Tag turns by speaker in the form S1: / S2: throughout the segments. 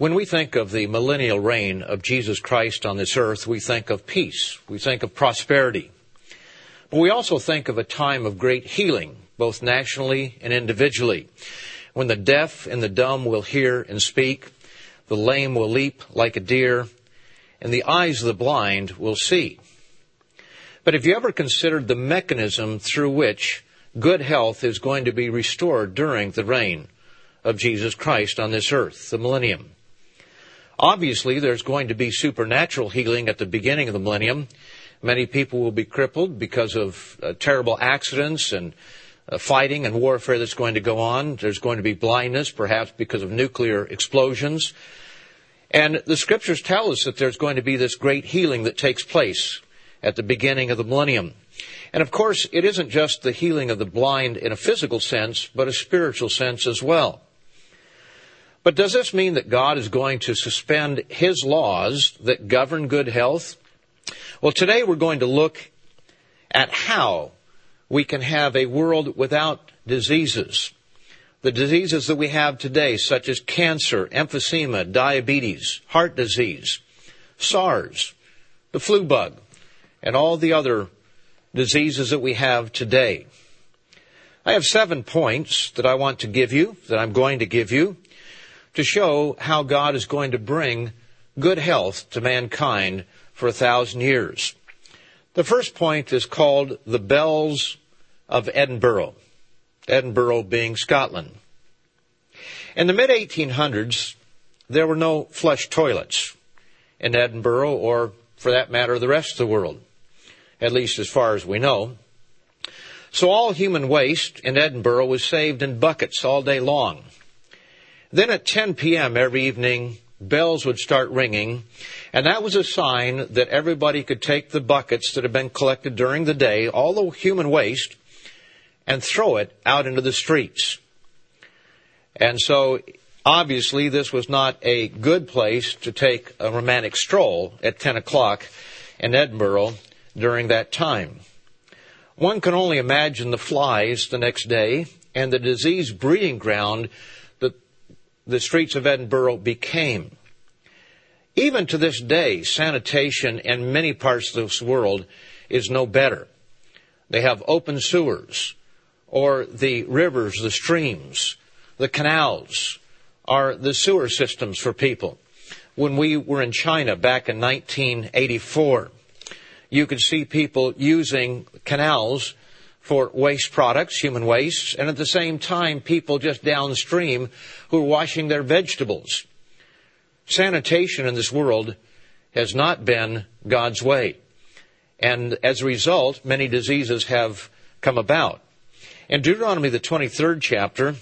S1: When we think of the millennial reign of Jesus Christ on this earth, we think of peace. We think of prosperity. But we also think of a time of great healing, both nationally and individually, when the deaf and the dumb will hear and speak, the lame will leap like a deer, and the eyes of the blind will see. But have you ever considered the mechanism through which good health is going to be restored during the reign of Jesus Christ on this earth, the millennium? Obviously, there's going to be supernatural healing at the beginning of the millennium. Many people will be crippled because of uh, terrible accidents and uh, fighting and warfare that's going to go on. There's going to be blindness, perhaps because of nuclear explosions. And the scriptures tell us that there's going to be this great healing that takes place at the beginning of the millennium. And of course, it isn't just the healing of the blind in a physical sense, but a spiritual sense as well. But does this mean that God is going to suspend His laws that govern good health? Well, today we're going to look at how we can have a world without diseases. The diseases that we have today, such as cancer, emphysema, diabetes, heart disease, SARS, the flu bug, and all the other diseases that we have today. I have seven points that I want to give you, that I'm going to give you, to show how God is going to bring good health to mankind for a thousand years. The first point is called the bells of Edinburgh. Edinburgh being Scotland. In the mid 1800s, there were no flush toilets in Edinburgh or, for that matter, the rest of the world, at least as far as we know. So all human waste in Edinburgh was saved in buckets all day long. Then at 10 p.m. every evening, bells would start ringing, and that was a sign that everybody could take the buckets that had been collected during the day, all the human waste, and throw it out into the streets. And so, obviously, this was not a good place to take a romantic stroll at 10 o'clock in Edinburgh during that time. One can only imagine the flies the next day and the disease breeding ground the streets of Edinburgh became. Even to this day, sanitation in many parts of this world is no better. They have open sewers, or the rivers, the streams, the canals are the sewer systems for people. When we were in China back in 1984, you could see people using canals for waste products, human waste, and at the same time, people just downstream who are washing their vegetables. Sanitation in this world has not been God's way. And as a result, many diseases have come about. In Deuteronomy, the 23rd chapter,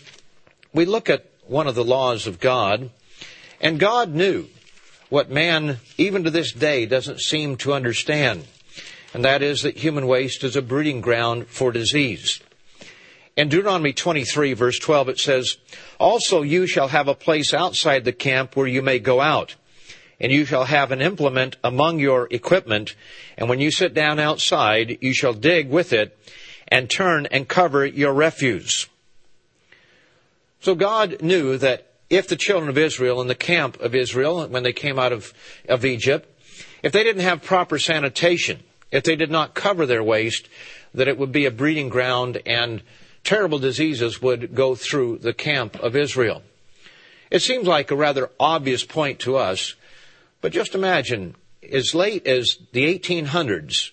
S1: we look at one of the laws of God, and God knew what man, even to this day, doesn't seem to understand and that is that human waste is a breeding ground for disease. In Deuteronomy 23 verse 12 it says, Also you shall have a place outside the camp where you may go out, and you shall have an implement among your equipment, and when you sit down outside, you shall dig with it, and turn and cover your refuse. So God knew that if the children of Israel in the camp of Israel, when they came out of, of Egypt, if they didn't have proper sanitation, if they did not cover their waste, that it would be a breeding ground and terrible diseases would go through the camp of Israel. It seems like a rather obvious point to us, but just imagine, as late as the 1800s,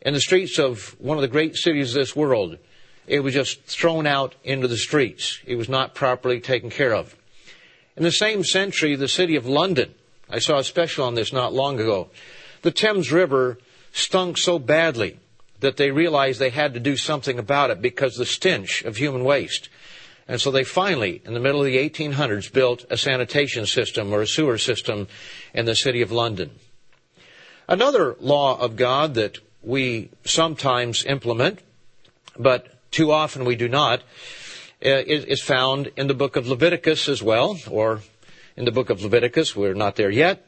S1: in the streets of one of the great cities of this world, it was just thrown out into the streets. It was not properly taken care of. In the same century, the city of London, I saw a special on this not long ago, the Thames River stunk so badly that they realized they had to do something about it because the stench of human waste. And so they finally, in the middle of the 1800s, built a sanitation system or a sewer system in the city of London. Another law of God that we sometimes implement, but too often we do not, uh, is found in the book of Leviticus as well, or in the book of Leviticus. We're not there yet.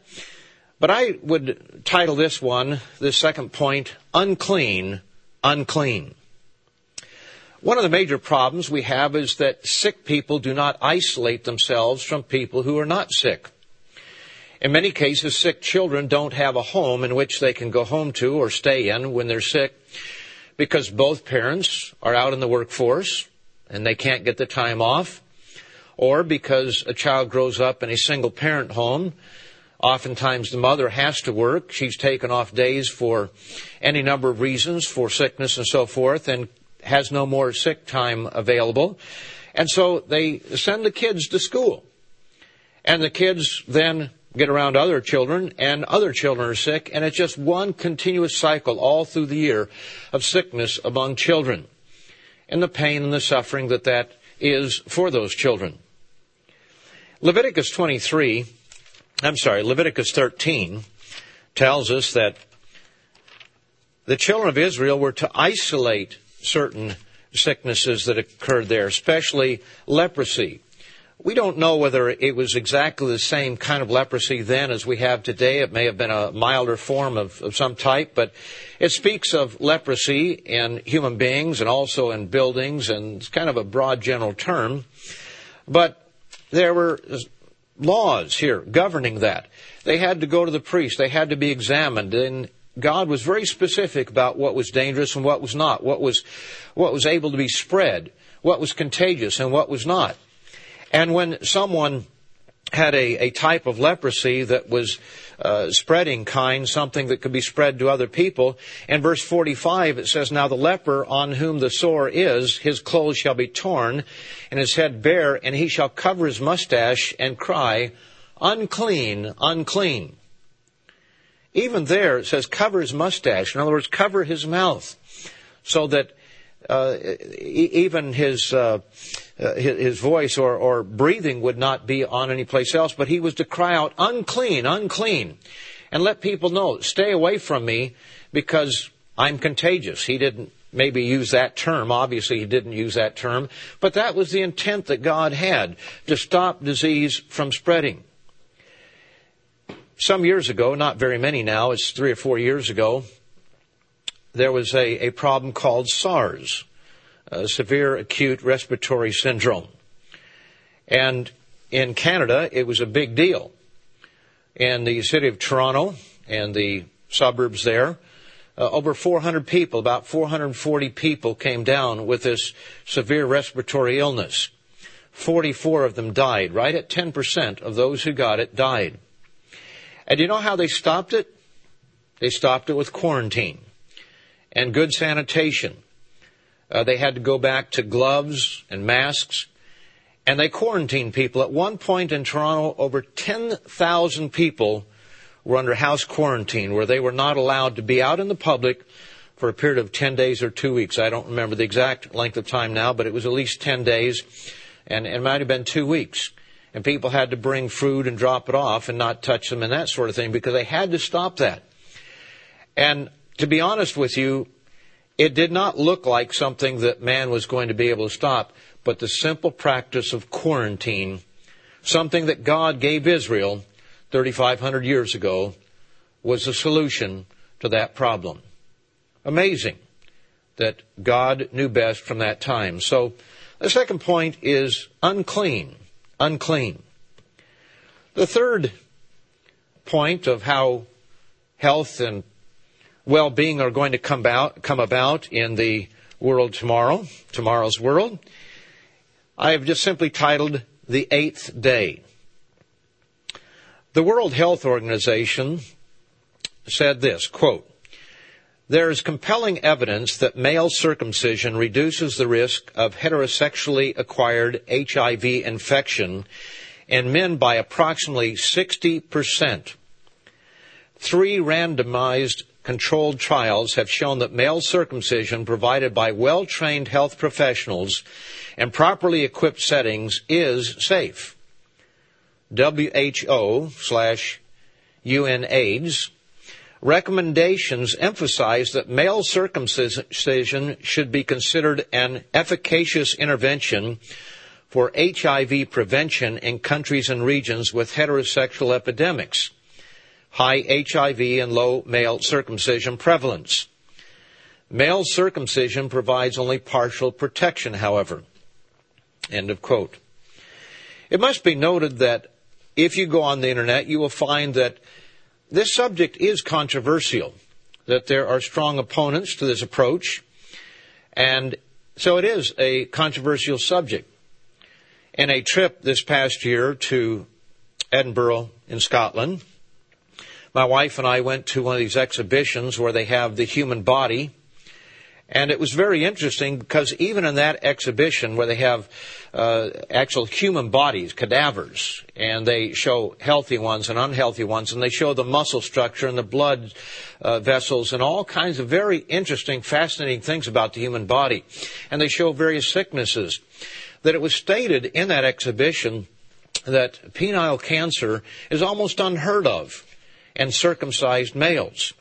S1: But I would title this one, this second point, Unclean, Unclean. One of the major problems we have is that sick people do not isolate themselves from people who are not sick. In many cases, sick children don't have a home in which they can go home to or stay in when they're sick because both parents are out in the workforce and they can't get the time off, or because a child grows up in a single parent home. Oftentimes the mother has to work. She's taken off days for any number of reasons, for sickness and so forth, and has no more sick time available. And so they send the kids to school. And the kids then get around other children, and other children are sick, and it's just one continuous cycle all through the year of sickness among children, and the pain and the suffering that that is for those children. Leviticus 23, I'm sorry, Leviticus 13 tells us that the children of Israel were to isolate certain sicknesses that occurred there, especially leprosy. We don't know whether it was exactly the same kind of leprosy then as we have today. It may have been a milder form of, of some type, but it speaks of leprosy in human beings and also in buildings, and it's kind of a broad general term. But there were laws here governing that. They had to go to the priest. They had to be examined. And God was very specific about what was dangerous and what was not, what was, what was able to be spread, what was contagious and what was not. And when someone had a, a type of leprosy that was uh, spreading kind, something that could be spread to other people. In verse 45, it says, Now the leper on whom the sore is, his clothes shall be torn, and his head bare, and he shall cover his mustache and cry, Unclean, unclean. Even there, it says, cover his mustache. In other words, cover his mouth, so that even his, uh, uh, his voice or, or breathing would not be on any place else, but he was to cry out, unclean, unclean, and let people know, stay away from me because I'm contagious. He didn't maybe use that term. Obviously, he didn't use that term, but that was the intent that God had to stop disease from spreading. Some years ago, not very many now, it's three or four years ago, there was a, a problem called SARS, severe acute respiratory syndrome. And in Canada, it was a big deal. In the city of Toronto and the suburbs there, uh, over 400 people, about 440 people came down with this severe respiratory illness. 44 of them died. Right at 10% of those who got it died. And you know how they stopped it? They stopped it with quarantine and good sanitation. Uh, they had to go back to gloves and masks, and they quarantined people. At one point in Toronto, over 10,000 people were under house quarantine where they were not allowed to be out in the public for a period of 10 days or two weeks. I don't remember the exact length of time now, but it was at least 10 days, and it might have been two weeks. And people had to bring food and drop it off and not touch them and that sort of thing because they had to stop that. And to be honest with you, it did not look like something that man was going to be able to stop, but the simple practice of quarantine, something that God gave Israel 3,500 years ago, was the solution to that problem. Amazing that God knew best from that time. So the second point is unclean. Unclean. The third point of how health and well-being are going to come about, come about in the world tomorrow, tomorrow's world. I have just simply titled The Eighth Day. The World Health Organization said this, quote, there is compelling evidence that male circumcision reduces the risk of heterosexually acquired HIV infection in men by approximately 60%. Three randomized controlled trials have shown that male circumcision provided by well-trained health professionals and properly equipped settings is safe. WHO slash UNAIDS recommendations emphasize that male circumcision should be considered an efficacious intervention for HIV prevention in countries and regions with heterosexual epidemics high HIV and low male circumcision prevalence. Male circumcision provides only partial protection, however. End of quote. It must be noted that if you go on the internet, you will find that this subject is controversial, that there are strong opponents to this approach, and so it is a controversial subject. In a trip this past year to Edinburgh in Scotland, my wife and I went to one of these exhibitions where they have the human body. And it was very interesting because even in that exhibition where they have uh, actual human bodies, cadavers, and they show healthy ones and unhealthy ones, and they show the muscle structure and the blood uh, vessels and all kinds of very interesting, fascinating things about the human body. And they show various sicknesses. That it was stated in that exhibition that penile cancer is almost unheard of and circumcised males.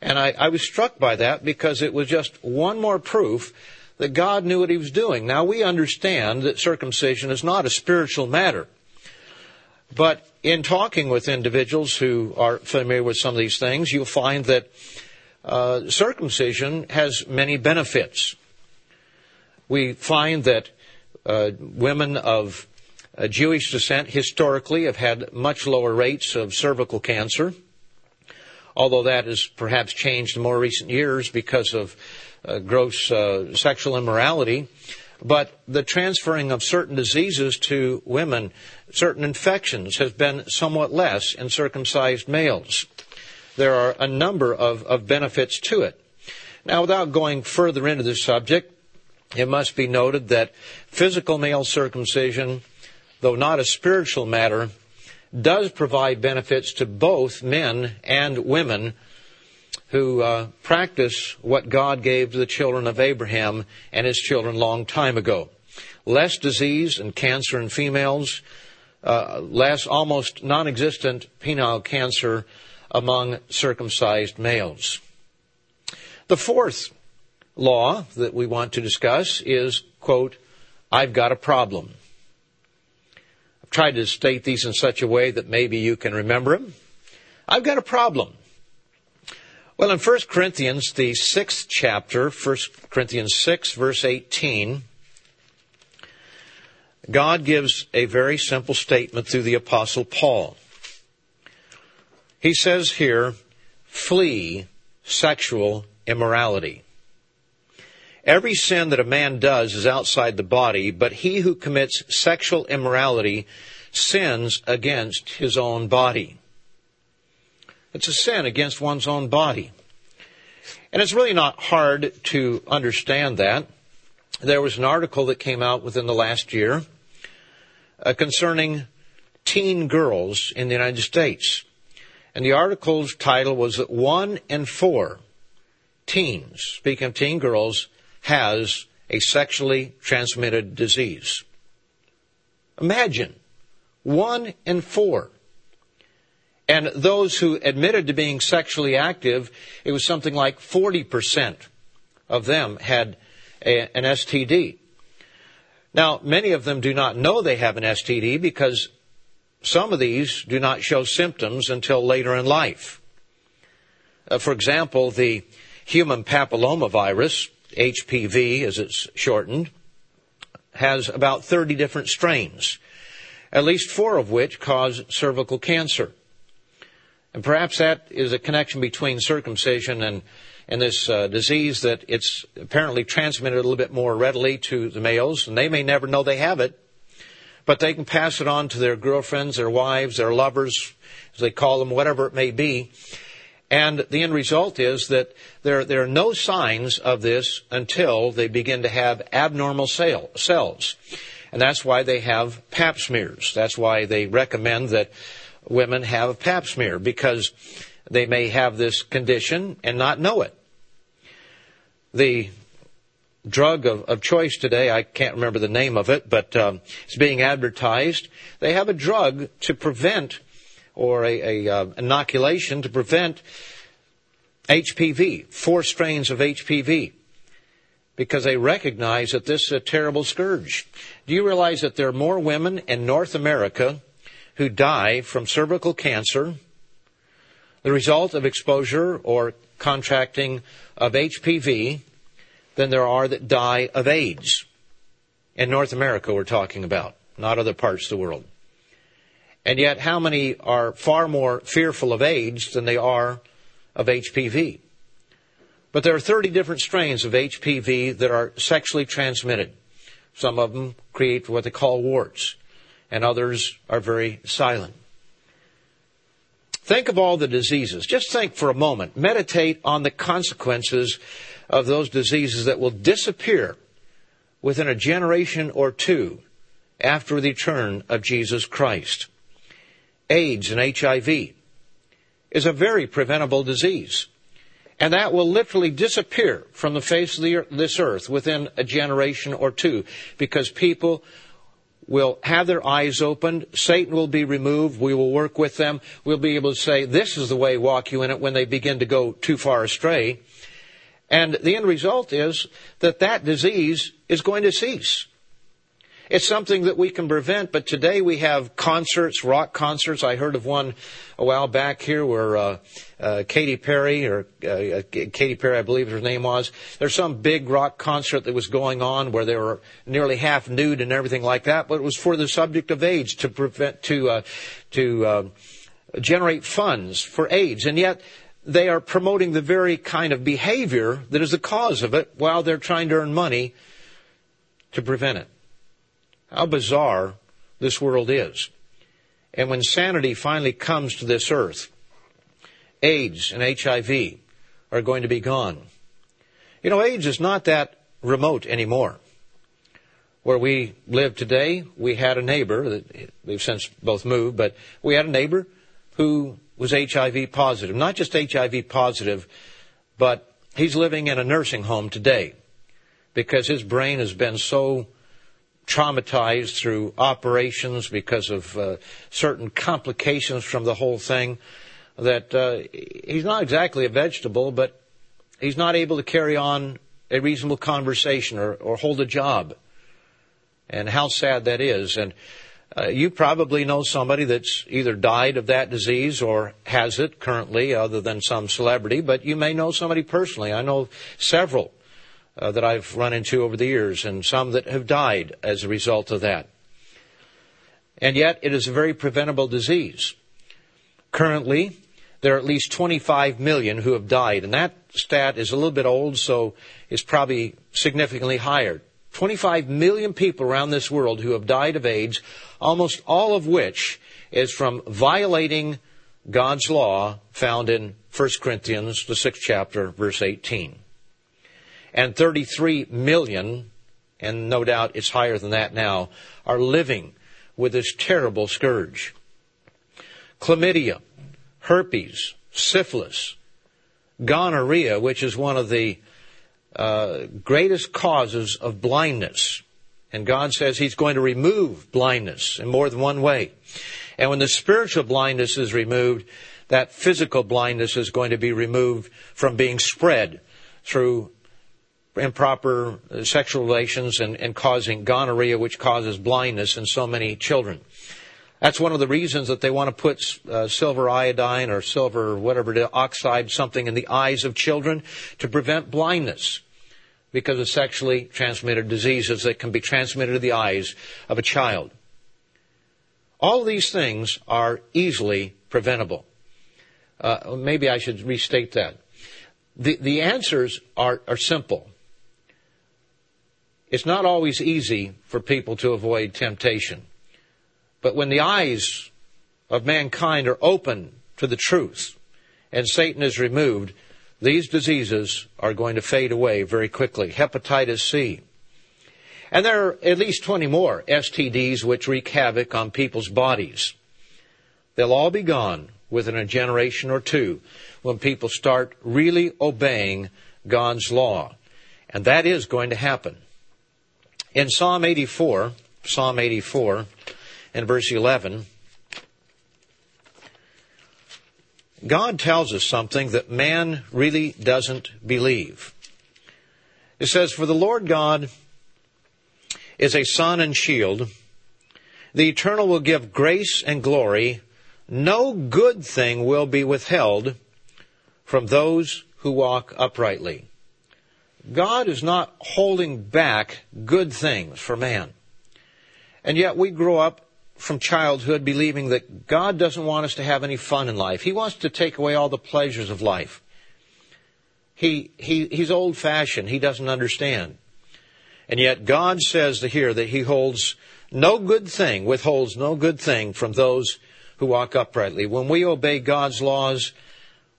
S1: And I, I was struck by that because it was just one more proof that God knew what he was doing. Now we understand that circumcision is not a spiritual matter. But in talking with individuals who are familiar with some of these things, you'll find that uh, circumcision has many benefits. We find that uh, women of uh, Jewish descent historically have had much lower rates of cervical cancer, although that has perhaps changed in more recent years because of uh, gross uh, sexual immorality. But the transferring of certain diseases to women, certain infections, has been somewhat less in circumcised males. There are a number of, of benefits to it. Now, without going further into this subject, it must be noted that physical male circumcision though not a spiritual matter, does provide benefits to both men and women who uh, practice what God gave to the children of Abraham and his children long time ago. Less disease and cancer in females, uh, less almost non-existent penile cancer among circumcised males. The fourth law that we want to discuss is, quote, I've got a problem tried to state these in such a way that maybe you can remember them. I've got a problem. Well, in 1 Corinthians, the sixth chapter, 1 Corinthians 6, verse 18, God gives a very simple statement through the Apostle Paul. He says here, flee sexual immorality. Every sin that a man does is outside the body, but he who commits sexual immorality sins against his own body. It's a sin against one's own body. And it's really not hard to understand that. There was an article that came out within the last year uh, concerning teen girls in the United States. And the article's title was that one in four teens, speaking of teen girls, has a sexually transmitted disease. Imagine one in four. And those who admitted to being sexually active, it was something like 40% of them had a, an STD. Now, many of them do not know they have an STD because some of these do not show symptoms until later in life. Uh, for example, the human papillomavirus HPV as it's shortened, has about 30 different strains, at least four of which cause cervical cancer. And perhaps that is a connection between circumcision and, and this uh, disease that it's apparently transmitted a little bit more readily to the males, and they may never know they have it, but they can pass it on to their girlfriends, their wives, their lovers, as they call them, whatever it may be. And the end result is that there, there are no signs of this until they begin to have abnormal cell, cells. And that's why they have pap smears. That's why they recommend that women have a pap smear because they may have this condition and not know it. The drug of, of choice today, I can't remember the name of it, but um, it's being advertised. They have a drug to prevent or a, a uh, inoculation to prevent HPV, four strains of HPV, because they recognize that this is a terrible scourge. Do you realize that there are more women in North America who die from cervical cancer, the result of exposure or contracting of HPV, than there are that die of AIDS? In North America, we're talking about, not other parts of the world. And yet, how many are far more fearful of AIDS than they are of HPV? But there are 30 different strains of HPV that are sexually transmitted. Some of them create what they call warts, and others are very silent. Think of all the diseases. Just think for a moment. Meditate on the consequences of those diseases that will disappear within a generation or two after the return of Jesus Christ. AIDS and HIV is a very preventable disease. And that will literally disappear from the face of this earth within a generation or two because people will have their eyes opened. Satan will be removed. We will work with them. We'll be able to say, this is the way, walk you in it when they begin to go too far astray. And the end result is that that disease is going to cease. It's something that we can prevent, but today we have concerts, rock concerts. I heard of one a while back here where uh, uh, Katy Perry, or uh, uh, Katy Perry, I believe her name was. There's some big rock concert that was going on where they were nearly half nude and everything like that, but it was for the subject of AIDS to prevent to uh, to uh, generate funds for AIDS, and yet they are promoting the very kind of behavior that is the cause of it while they're trying to earn money to prevent it. How bizarre this world is. And when sanity finally comes to this earth, AIDS and HIV are going to be gone. You know, AIDS is not that remote anymore. Where we live today, we had a neighbor, that we've since both moved, but we had a neighbor who was HIV positive. Not just HIV positive, but he's living in a nursing home today because his brain has been so traumatized through operations because of uh, certain complications from the whole thing that uh, he's not exactly a vegetable, but he's not able to carry on a reasonable conversation or, or hold a job. And how sad that is. And uh, you probably know somebody that's either died of that disease or has it currently, other than some celebrity, but you may know somebody personally. I know several uh, that I've run into over the years, and some that have died as a result of that. And yet, it is a very preventable disease. Currently, there are at least 25 million who have died, and that stat is a little bit old, so it's probably significantly higher. 25 million people around this world who have died of AIDS, almost all of which is from violating God's law found in 1 Corinthians, the sixth chapter, verse 18 and 33 million, and no doubt it's higher than that now, are living with this terrible scourge. Chlamydia, herpes, syphilis, gonorrhea, which is one of the uh, greatest causes of blindness. And God says He's going to remove blindness in more than one way. And when the spiritual blindness is removed, that physical blindness is going to be removed from being spread through improper sexual relations and, and causing gonorrhea, which causes blindness in so many children. That's one of the reasons that they want to put uh, silver iodine or silver whatever oxide something in the eyes of children to prevent blindness because of sexually transmitted diseases that can be transmitted to the eyes of a child. All these things are easily preventable. Uh, maybe I should restate that. The, the answers are, are simple. It's not always easy for people to avoid temptation. But when the eyes of mankind are open to the truth and Satan is removed, these diseases are going to fade away very quickly. Hepatitis C. And there are at least 20 more STDs which wreak havoc on people's bodies. They'll all be gone within a generation or two when people start really obeying God's law. And that is going to happen. In Psalm 84, Psalm 84, and verse 11, God tells us something that man really doesn't believe. It says, For the Lord God is a sun and shield. The eternal will give grace and glory. No good thing will be withheld from those who walk uprightly. God is not holding back good things for man. And yet we grow up from childhood believing that God doesn't want us to have any fun in life. He wants to take away all the pleasures of life. He, he, he's old fashioned. He doesn't understand. And yet God says to here that he holds no good thing, withholds no good thing from those who walk uprightly. When we obey God's laws,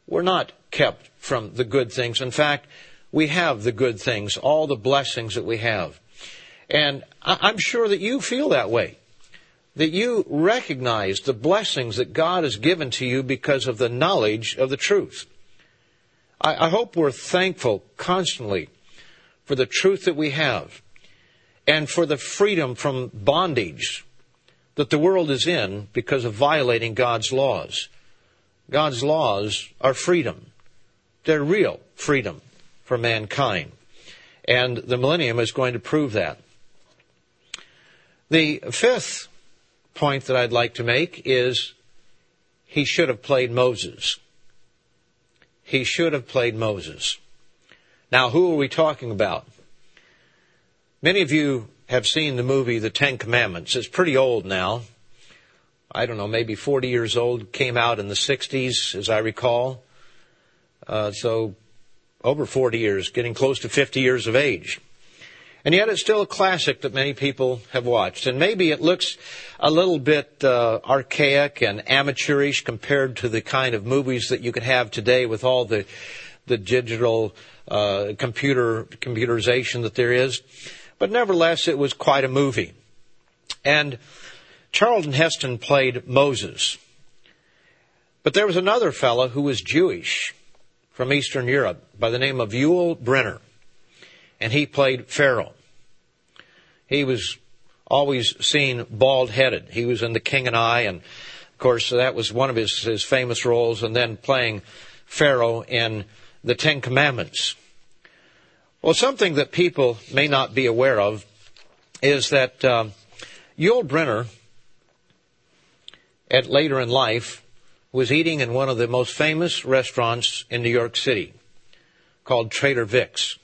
S1: we're not kept from the good things. In fact, we have the good things, all the blessings that we have. And I'm sure that you feel that way. That you recognize the blessings that God has given to you because of the knowledge of the truth. I, hope we're thankful constantly for the truth that we have and for the freedom from bondage that the world is in because of violating God's laws. God's laws are freedom. They're real freedom for mankind. And the millennium is going to prove that. The fifth point that I'd like to make is he should have played Moses. He should have played Moses. Now, who are we talking about? Many of you have seen the movie The Ten Commandments. It's pretty old now. I don't know, maybe 40 years old. Came out in the 60s, as I recall. Uh, so, over 40 years, getting close to 50 years of age. And yet it's still a classic that many people have watched. And maybe it looks a little bit uh, archaic and amateurish compared to the kind of movies that you could have today with all the the digital uh, computer computerization that there is. But nevertheless, it was quite a movie. And Charlton Heston played Moses. But there was another fellow who was Jewish from Eastern Europe by the name of Yul Brynner and he played Pharaoh. He was always seen bald headed. He was in The King and I, and of course that was one of his, his famous roles, and then playing Pharaoh in The Ten Commandments. Well, something that people may not be aware of is that um, Yul Brynner, at later in life, was eating in one of the most famous restaurants in New York City called Trader Vic's.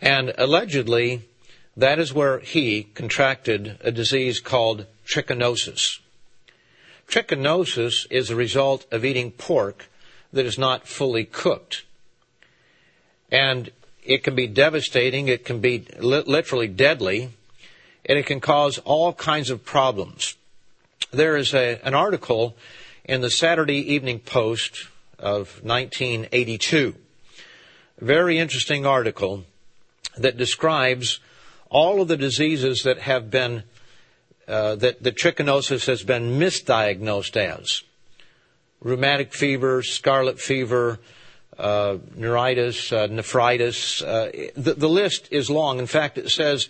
S1: And allegedly, that is where he contracted a disease called trichinosis. Trichinosis is a result of eating pork that is not fully cooked. And it can be devastating, it can be li- literally deadly, and it can cause all kinds of problems. There is a, an article in the Saturday Evening Post of 1982. Very interesting article that describes all of the diseases that have been uh, that the trichinosis has been misdiagnosed as rheumatic fever, scarlet fever, uh, neuritis, uh, nephritis. Uh, the, the list is long. In fact, it says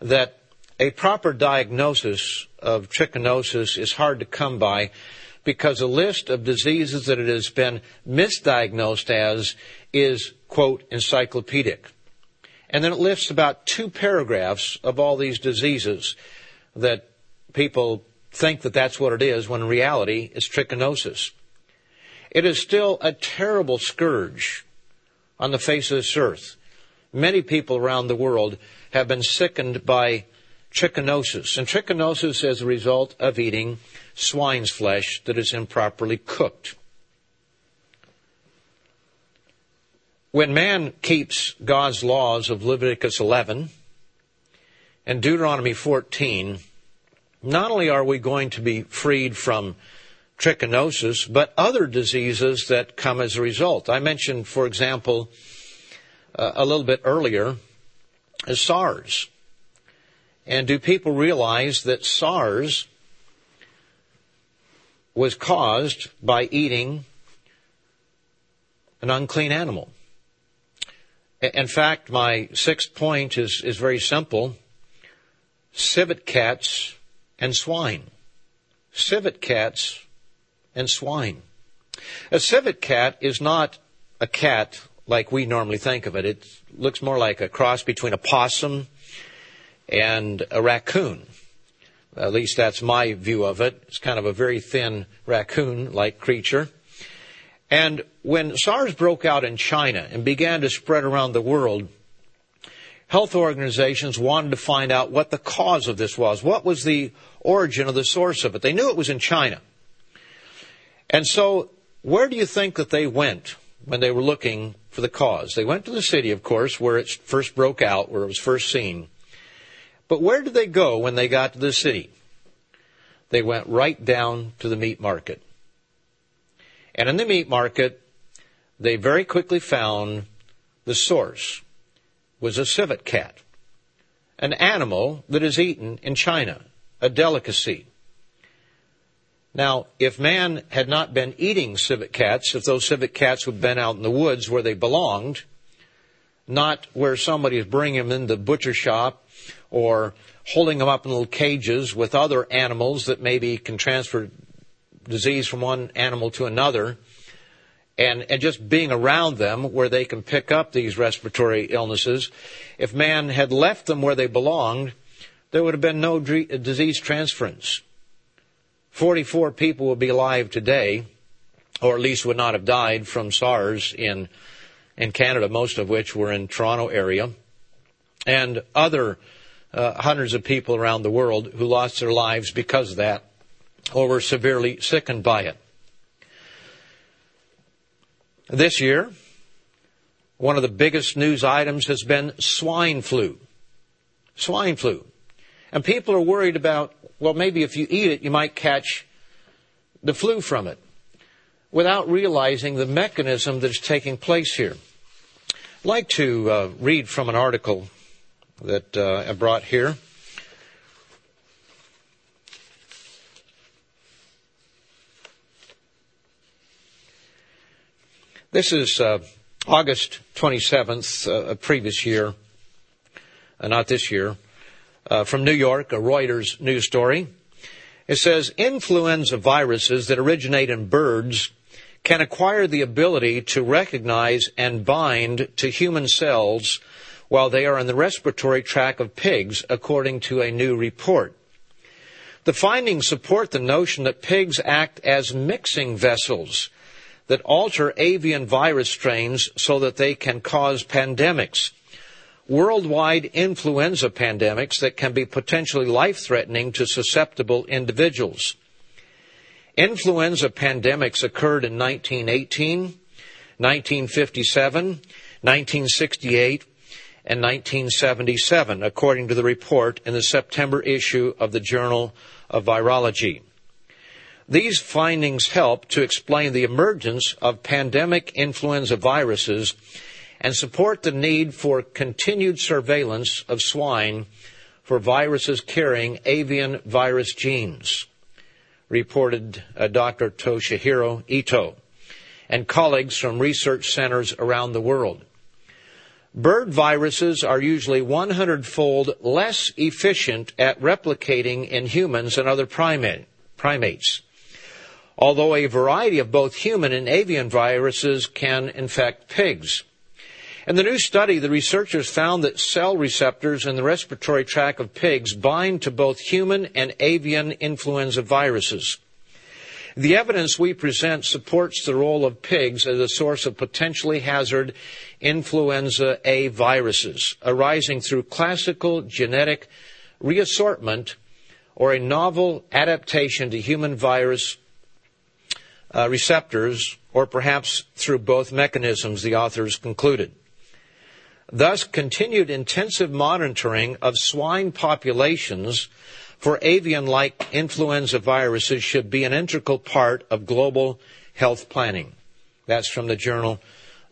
S1: that a proper diagnosis of trichinosis is hard to come by because a list of diseases that it has been misdiagnosed as is, quote, encyclopedic. And then it lists about two paragraphs of all these diseases that people think that that's what it is when in reality it's trichinosis. It is still a terrible scourge on the face of this earth. Many people around the world have been sickened by trichinosis. And trichinosis is a result of eating swine's flesh that is improperly cooked. When man keeps God's laws of Leviticus 11 and Deuteronomy 14, not only are we going to be freed from trichinosis, but other diseases that come as a result. I mentioned, for example, uh, a little bit earlier, SARS. And do people realize that SARS was caused by eating an unclean animal? In fact, my sixth point is, is very simple. Civet cats and swine. Civet cats and swine. A civet cat is not a cat like we normally think of it. It looks more like a cross between a possum and a raccoon. At least that's my view of it. It's kind of a very thin raccoon like creature. And when SARS broke out in China and began to spread around the world, health organizations wanted to find out what the cause of this was. What was the origin of the source of it? They knew it was in China. And so, where do you think that they went when they were looking for the cause? They went to the city, of course, where it first broke out, where it was first seen. But where did they go when they got to the city? They went right down to the meat market. And in the meat market, they very quickly found the source was a civet cat, an animal that is eaten in China, a delicacy. Now, if man had not been eating civet cats, if those civet cats had been out in the woods where they belonged, not where somebody is bringing them in the butcher shop or holding them up in little cages with other animals that maybe can transfer disease from one animal to another, and, and just being around them where they can pick up these respiratory illnesses. If man had left them where they belonged, there would have been no uh, disease transference. 44 people would be alive today, or at least would not have died from SARS in, in Canada, most of which were in Toronto area, and other uh, hundreds of people around the world who lost their lives because of that, or were severely sickened by it. This year, one of the biggest news items has been swine flu. Swine flu. And people are worried about, well, maybe if you eat it, you might catch the flu from it without realizing the mechanism that is taking place here. I'd like to uh, read from an article that uh, I brought here. This is uh, August 27th, uh, a previous year, uh, not this year, uh, from New York, a Reuters news story. It says influenza viruses that originate in birds can acquire the ability to recognize and bind to human cells while they are in the respiratory tract of pigs, according to a new report. The findings support the notion that pigs act as mixing vessels that alter avian virus strains so that they can cause pandemics. Worldwide influenza pandemics that can be potentially life threatening to susceptible individuals. Influenza pandemics occurred in 1918, 1957, 1968, and 1977, according to the report in the September issue of the Journal of Virology. These findings help to explain the emergence of pandemic influenza viruses and support the need for continued surveillance of swine for viruses carrying avian virus genes, reported uh, Dr. Toshihiro Ito and colleagues from research centers around the world. Bird viruses are usually 100 fold less efficient at replicating in humans and other primate, primates although a variety of both human and avian viruses can infect pigs. In the new study, the researchers found that cell receptors in the respiratory tract of pigs bind to both human and avian influenza viruses. The evidence we present supports the role of pigs as a source of potentially hazard influenza A viruses arising through classical genetic reassortment or a novel adaptation to human virus uh, receptors, or perhaps through both mechanisms, the authors concluded. Thus, continued intensive monitoring of swine populations for avian-like influenza viruses should be an integral part of global health planning. That's from the Journal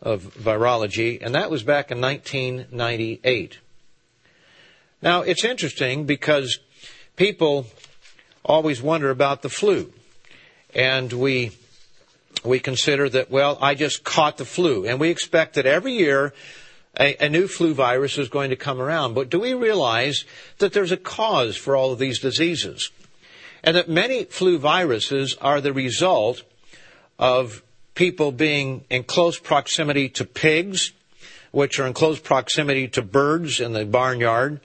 S1: of Virology, and that was back in 1998. Now, it's interesting because people always wonder about the flu. And we we consider that, well, I just caught the flu. And we expect that every year a, a, new flu virus is going to come around. But do we realize that there's a cause for all of these diseases? And that many flu viruses are the result of people being in close proximity to pigs, which are in close proximity to birds in the barnyard,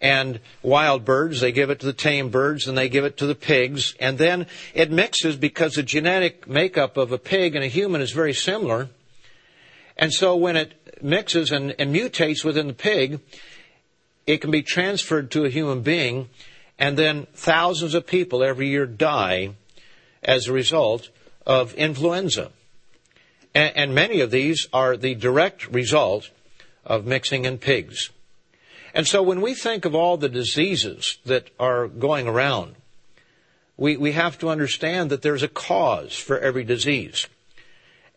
S1: and wild birds. They give it to the tame birds and they give it to the pigs. And then it mixes because the genetic makeup of a pig and a human is very similar. And so when it mixes and, and mutates within the pig, it can be transferred to a human being, and then thousands of people every year die as a result of influenza. And, and many of these are the direct result of mixing in pigs. And so when we think of all the diseases that are going around, we, we have to understand that there's a cause for every disease.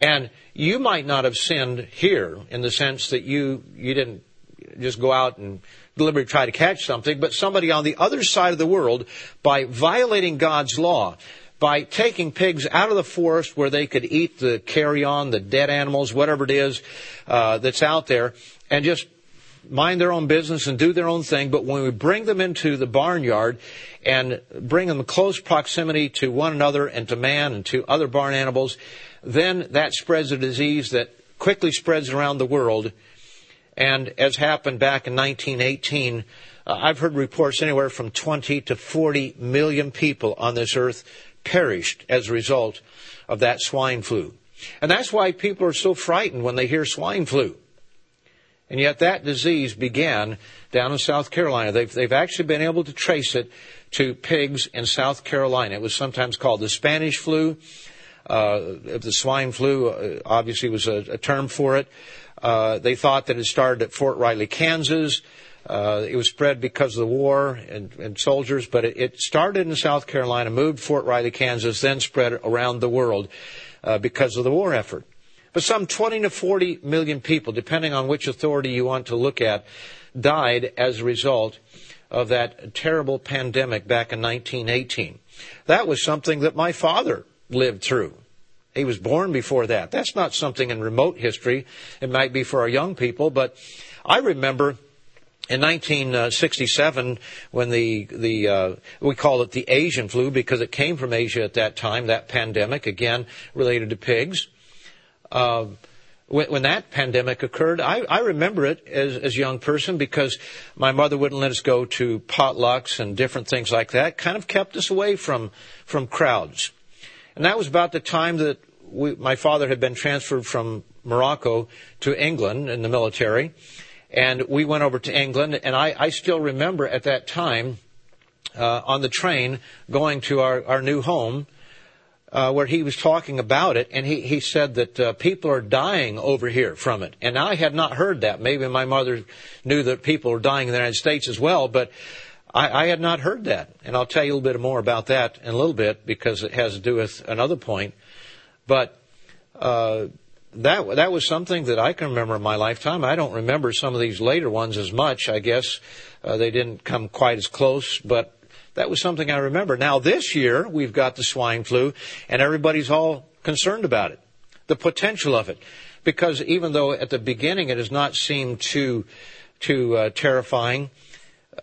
S1: And you might not have sinned here in the sense that you, you didn't just go out and deliberately try to catch something, but somebody on the other side of the world, by violating God's law, by taking pigs out of the forest where they could eat the carrion, the dead animals, whatever it is uh, that's out there, and just mind their own business and do their own thing. But when we bring them into the barnyard and bring them close proximity to one another and to man and to other barn animals, then that spreads a disease that quickly spreads around the world. And as happened back in 1918, uh, I've heard reports anywhere from 20 to 40 million people on this earth perished as a result of that swine flu. And that's why people are so frightened when they hear swine flu. And yet that disease began down in South Carolina. They've, they've actually been able to trace it to pigs in South Carolina. It was sometimes called the Spanish flu. Uh, the swine flu uh, obviously was a, term for it. Uh, they thought that it started at Fort Riley, Kansas. Uh, it was spread because of the war and, soldiers, but it, started in South Carolina, moved Fort Riley, Kansas, then spread around the world uh, because of the war effort. But some 20 to 40 million people, depending on which authority you want to look at, died as a result of that terrible pandemic back in 1918. That was something that my father lived through. He was born before that. That's not something in remote history. It might be for our young people, but I remember in 1967, when the the uh, we call it the Asian flu because it came from Asia at that time, that pandemic again related to pigs. Uh, when, when, that pandemic occurred, I, I remember it as, as a young person because my mother wouldn't let us go to potlucks and different things like that. Kind of kept us away from from crowds, and that was about the time that we, my father had been transferred from Morocco to England in the military and we went over to England, and I, I still remember at that time uh, on the train going to our, our new home uh, where he was talking about it, and he, he said that uh, people are dying over here from it. And I had not heard that. Maybe my mother knew that people were dying in the United States as well, but I, I had not heard that. And I'll tell you a little bit more about that in a little bit because it has to do with another point. But uh, that that was something that I can remember in my lifetime. I don't remember some of these later ones as much. I guess uh, they didn't come quite as close, but that was something I remember. Now this year we've got the swine flu, and everybody's all concerned about it, the potential of it, because even though at the beginning it has not seemed too too uh, terrifying,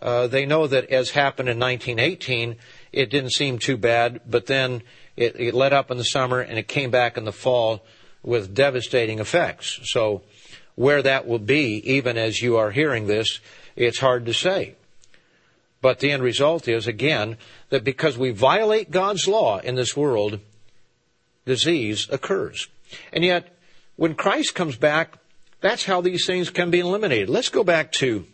S1: uh, they know that as happened in 1918, it didn't seem too bad, but then it, it let up in the summer and it came back in the fall with devastating effects. So where that will be, even as you are hearing this, it's hard to say. But the end result is, again, that because we violate God's law in this world, disease occurs. And yet, when Christ comes back, that's how these things can be eliminated. Let's go back to,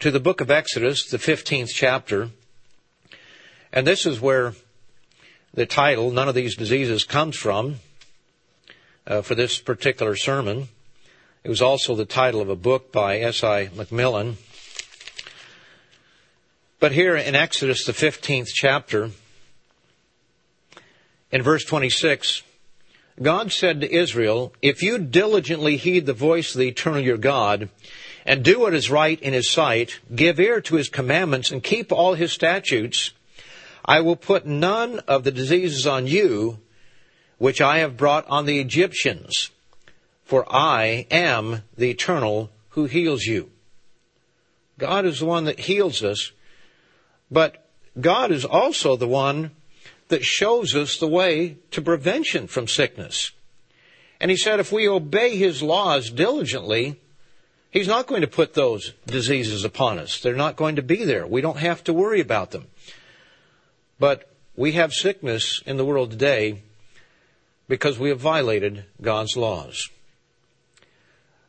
S1: to the book of Exodus, the 15th chapter. And this is where the title, None of These Diseases, comes from uh, for this particular sermon. It was also the title of a book by S.I. McMillen. But here in Exodus, the 15th chapter, in verse 26, God said to Israel, If you diligently heed the voice of the eternal your God, and do what is right in his sight, give ear to his commandments, and keep all his statutes, I will put none of the diseases on you which I have brought on the Egyptians, for I am the eternal who heals you. God is the one that heals us, but God is also the one that shows us the way to prevention from sickness. And he said if we obey his laws diligently, he's not going to put those diseases upon us. They're not going to be there. We don't have to worry about them. But we have sickness in the world today because we have violated God's laws.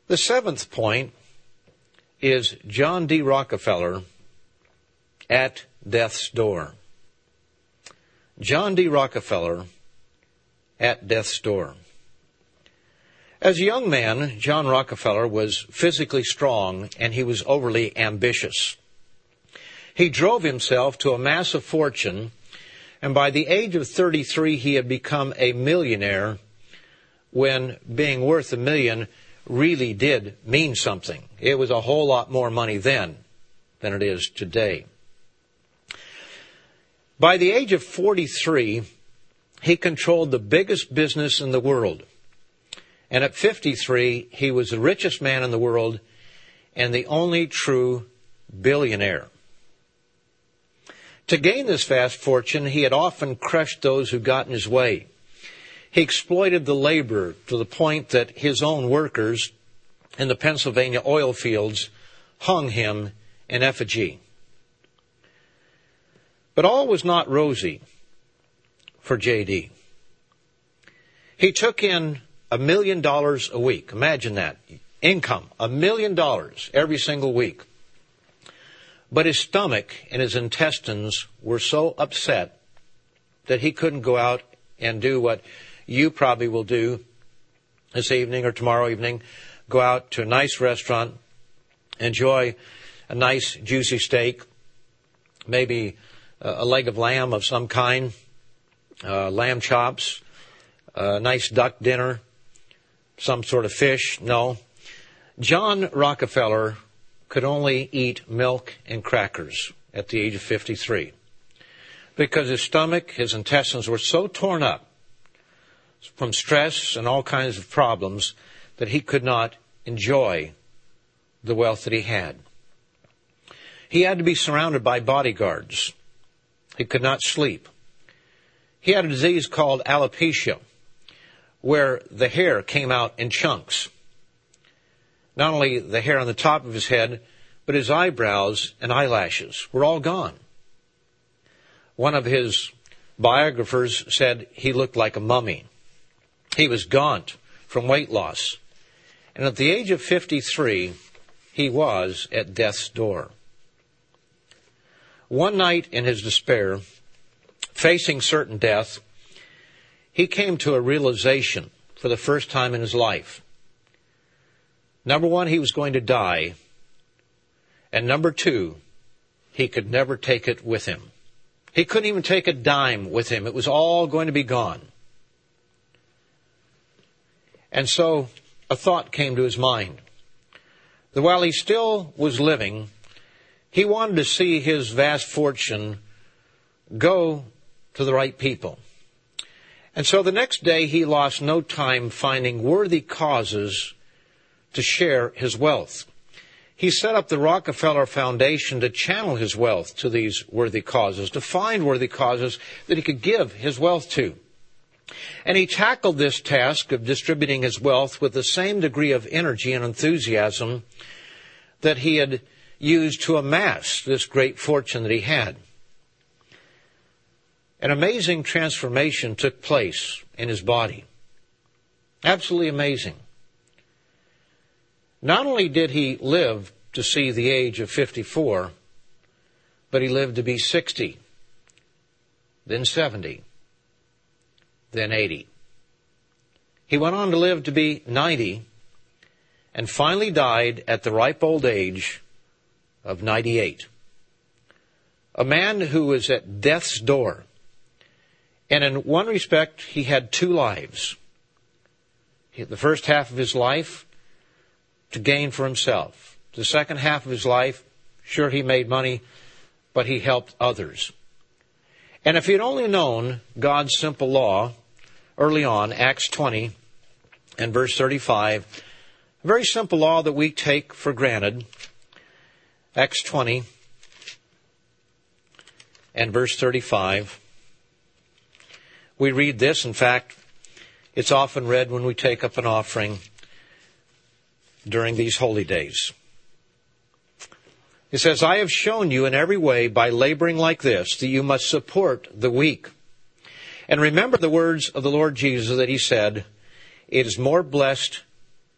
S1: The seventh point is John D. Rockefeller at death's door. John D. Rockefeller at death's door. As a young man, John Rockefeller was physically strong and he was overly ambitious. He drove himself to a massive fortune, and by the age of 33, he had become a millionaire when being worth a million really did mean something. It was a whole lot more money then than it is today. By the age of 43, he controlled the biggest business in the world. And at 53, he was the richest man in the world and the only true billionaire. To gain this vast fortune, he had often crushed those who got in his way. He exploited the labor to the point that his own workers in the Pennsylvania oil fields hung him in effigy. But all was not rosy for JD. He took in a million dollars a week. Imagine that. Income, a million dollars every single week. But his stomach and his intestines were so upset that he couldn't go out and do what you probably will do this evening or tomorrow evening. Go out to a nice restaurant, enjoy a nice juicy steak, maybe a leg of lamb of some kind, uh, lamb chops, a nice duck dinner, some sort of fish. No. John Rockefeller could only eat milk and crackers at the age of 53 because his stomach, his intestines were so torn up from stress and all kinds of problems that he could not enjoy the wealth that he had. He had to be surrounded by bodyguards. He could not sleep. He had a disease called alopecia, where the hair came out in chunks. Not only the hair on the top of his head, but his eyebrows and eyelashes were all gone. One of his biographers said he looked like a mummy. He was gaunt from weight loss. And at the age of 53, he was at death's door. One night in his despair, facing certain death, he came to a realization for the first time in his life. Number one, he was going to die. And number two, he could never take it with him. He couldn't even take a dime with him. It was all going to be gone. And so a thought came to his mind that while he still was living, he wanted to see his vast fortune go to the right people. And so the next day he lost no time finding worthy causes to share his wealth. He set up the Rockefeller Foundation to channel his wealth to these worthy causes, to find worthy causes that he could give his wealth to. And he tackled this task of distributing his wealth with the same degree of energy and enthusiasm that he had used to amass this great fortune that he had. An amazing transformation took place in his body. Absolutely amazing. Not only did he live to see the age of 54, but he lived to be 60, then 70, then 80. He went on to live to be 90 and finally died at the ripe old age of 98. A man who was at death's door. And in one respect, he had two lives. The first half of his life to gain for himself. The second half of his life, sure, he made money, but he helped others. And if he had only known God's simple law early on, Acts 20 and verse 35, a very simple law that we take for granted, Acts 20 and verse 35. We read this. In fact, it's often read when we take up an offering during these holy days. It says, I have shown you in every way by laboring like this that you must support the weak. And remember the words of the Lord Jesus that he said, it is more blessed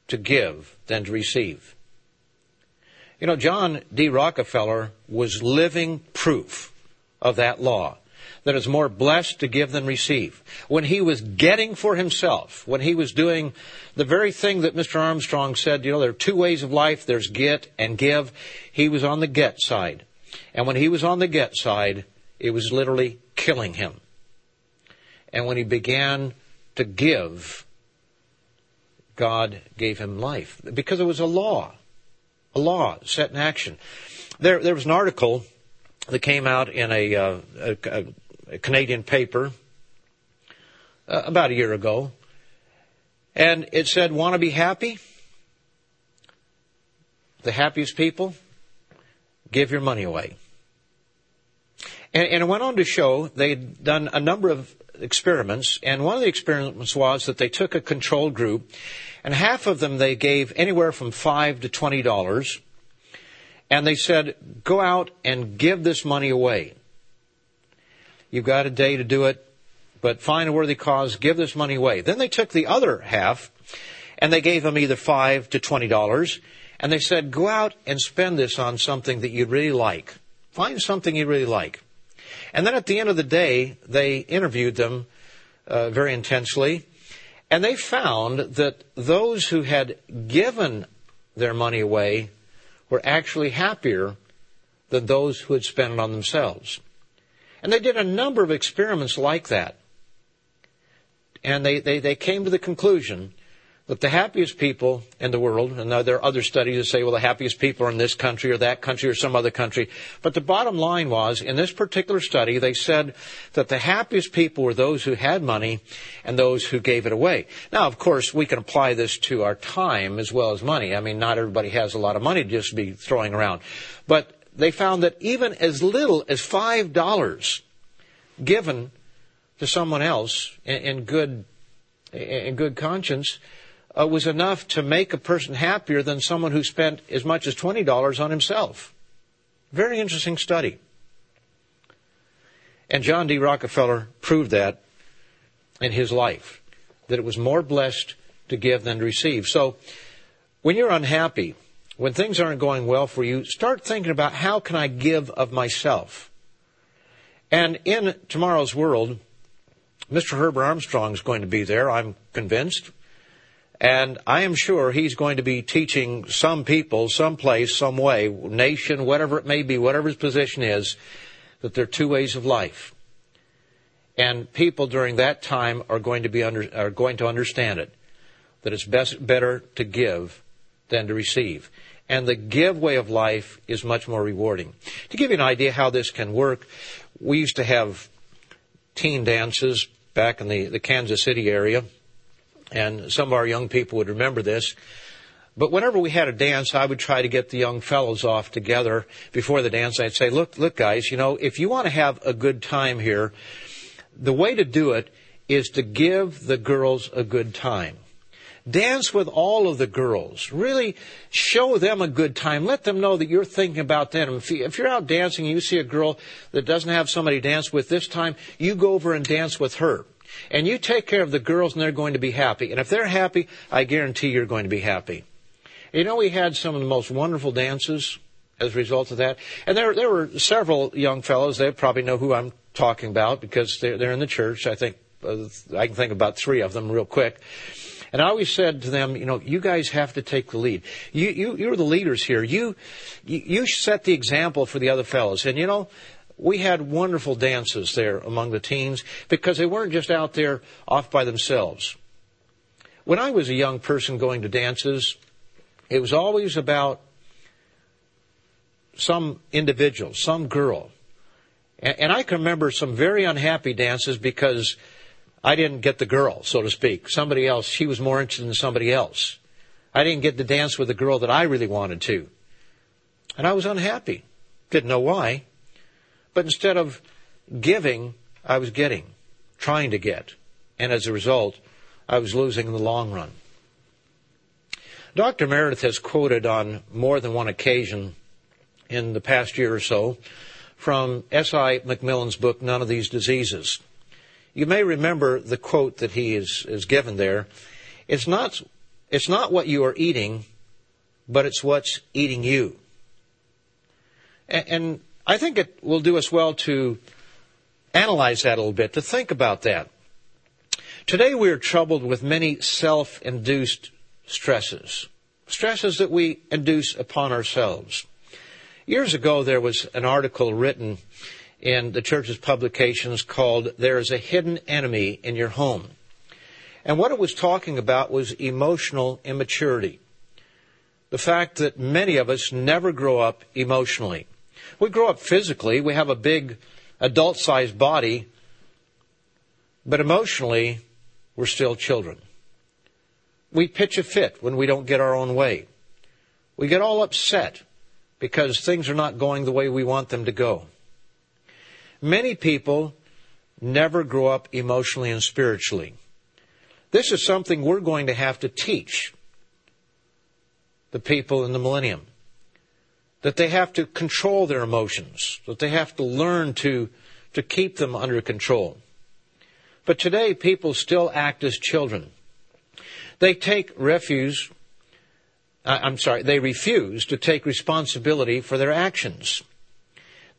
S1: to give than to receive. You know, John D. Rockefeller was living proof of that law that it's more blessed to give than receive. When he was getting for himself, when he was doing the very thing that Mr. Armstrong said, you know, there are two ways of life, there's get and give, he was on the get side. And when he was on the get side, it was literally killing him. And when he began to give, God gave him life because it was a law, a law set in action. There, there was an article that came out in a, uh, a, a Canadian paper uh, about a year ago, and it said, "Want to be happy? The happiest people give your money away." And, and it went on to show they'd done a number of experiments, and one of the experiments was that they took a control group, and half of them they gave anywhere from five to twenty dollars, and they said, "Go out and give this money away." You've got a day to do it, but find a worthy cause, give this money away. Then they took the other half and they gave them either five to twenty dollars and they said, go out and spend this on something that you'd really like. Find something you really like. And then at the end of the day, they interviewed them uh, very intensely and they found that those who had given their money away were actually happier than those who had spent it on themselves. And they did a number of experiments like that. And they, they, they came to the conclusion that the happiest people in the world, and there are other studies that say, well, the happiest people are in this country or that country or some other country. But the bottom line was, in this particular study, they said that the happiest people were those who had money and those who gave it away. Now, of course, we can apply this to our time as well as money. I mean, not everybody has a lot of money to just be throwing around. But they found that even as little as $5 given to someone else in, in good, in good conscience uh, was enough to make a person happier than someone who spent as much as $20 on himself. Very interesting study. And John D. Rockefeller proved that in his life, that it was more blessed to give than to receive. So, when you're unhappy, when things aren't going well for you, start thinking about how can I give of myself? And in tomorrow's world, Mr. Herbert Armstrong is going to be there, I'm convinced. And I am sure he's going to be teaching some people, someplace, some way, nation, whatever it may be, whatever his position is, that there are two ways of life. And people during that time are going to be under, are going to understand it. That it's best, better to give than to receive and the give way of life is much more rewarding. To give you an idea how this can work, we used to have teen dances back in the, the Kansas City area, and some of our young people would remember this. But whenever we had a dance, I would try to get the young fellows off together before the dance. I'd say, look, look guys, you know, if you want to have a good time here, the way to do it is to give the girls a good time. Dance with all of the girls. Really show them a good time. Let them know that you're thinking about them. If you're out dancing and you see a girl that doesn't have somebody to dance with this time, you go over and dance with her. And you take care of the girls and they're going to be happy. And if they're happy, I guarantee you're going to be happy. You know, we had some of the most wonderful dances as a result of that. And there, there were several young fellows, they probably know who I'm talking about because they're, they're in the church. I think, uh, I can think about three of them real quick. And I always said to them, you know, you guys have to take the lead. You, you, you're the leaders here. You, you, set the example for the other fellows. And you know, we had wonderful dances there among the teens because they weren't just out there off by themselves. When I was a young person going to dances, it was always about some individual, some girl. And I can remember some very unhappy dances because I didn't get the girl, so to speak. Somebody else, she was more interested in somebody else. I didn't get to dance with the girl that I really wanted to. And I was unhappy. Didn't know why. But instead of giving, I was getting, trying to get. And as a result, I was losing in the long run. Dr. Meredith has quoted on more than one occasion in the past year or so from S.I. McMillen's book, None of These Diseases. You may remember the quote that he is, is given there. It's not, it's not what you are eating, but it's what's eating you. And, and I think it will do us well to analyze that a little bit, to think about that. Today we are troubled with many self-induced stresses, stresses that we induce upon ourselves. Years ago there was an article written in the church's publications called There is a Hidden Enemy in Your Home. And what it was talking about was emotional immaturity. The fact that many of us never grow up emotionally. We grow up physically, we have a big adult sized body, but emotionally, we're still children. We pitch a fit when we don't get our own way. We get all upset because things are not going the way we want them to go. Many people never grow up emotionally and spiritually. This is something we're going to have to teach the people in the millennium. That they have to control their emotions, that they have to learn to, to keep them under control. But today, people still act as children. They take refuge, uh, I'm sorry, they refuse to take responsibility for their actions.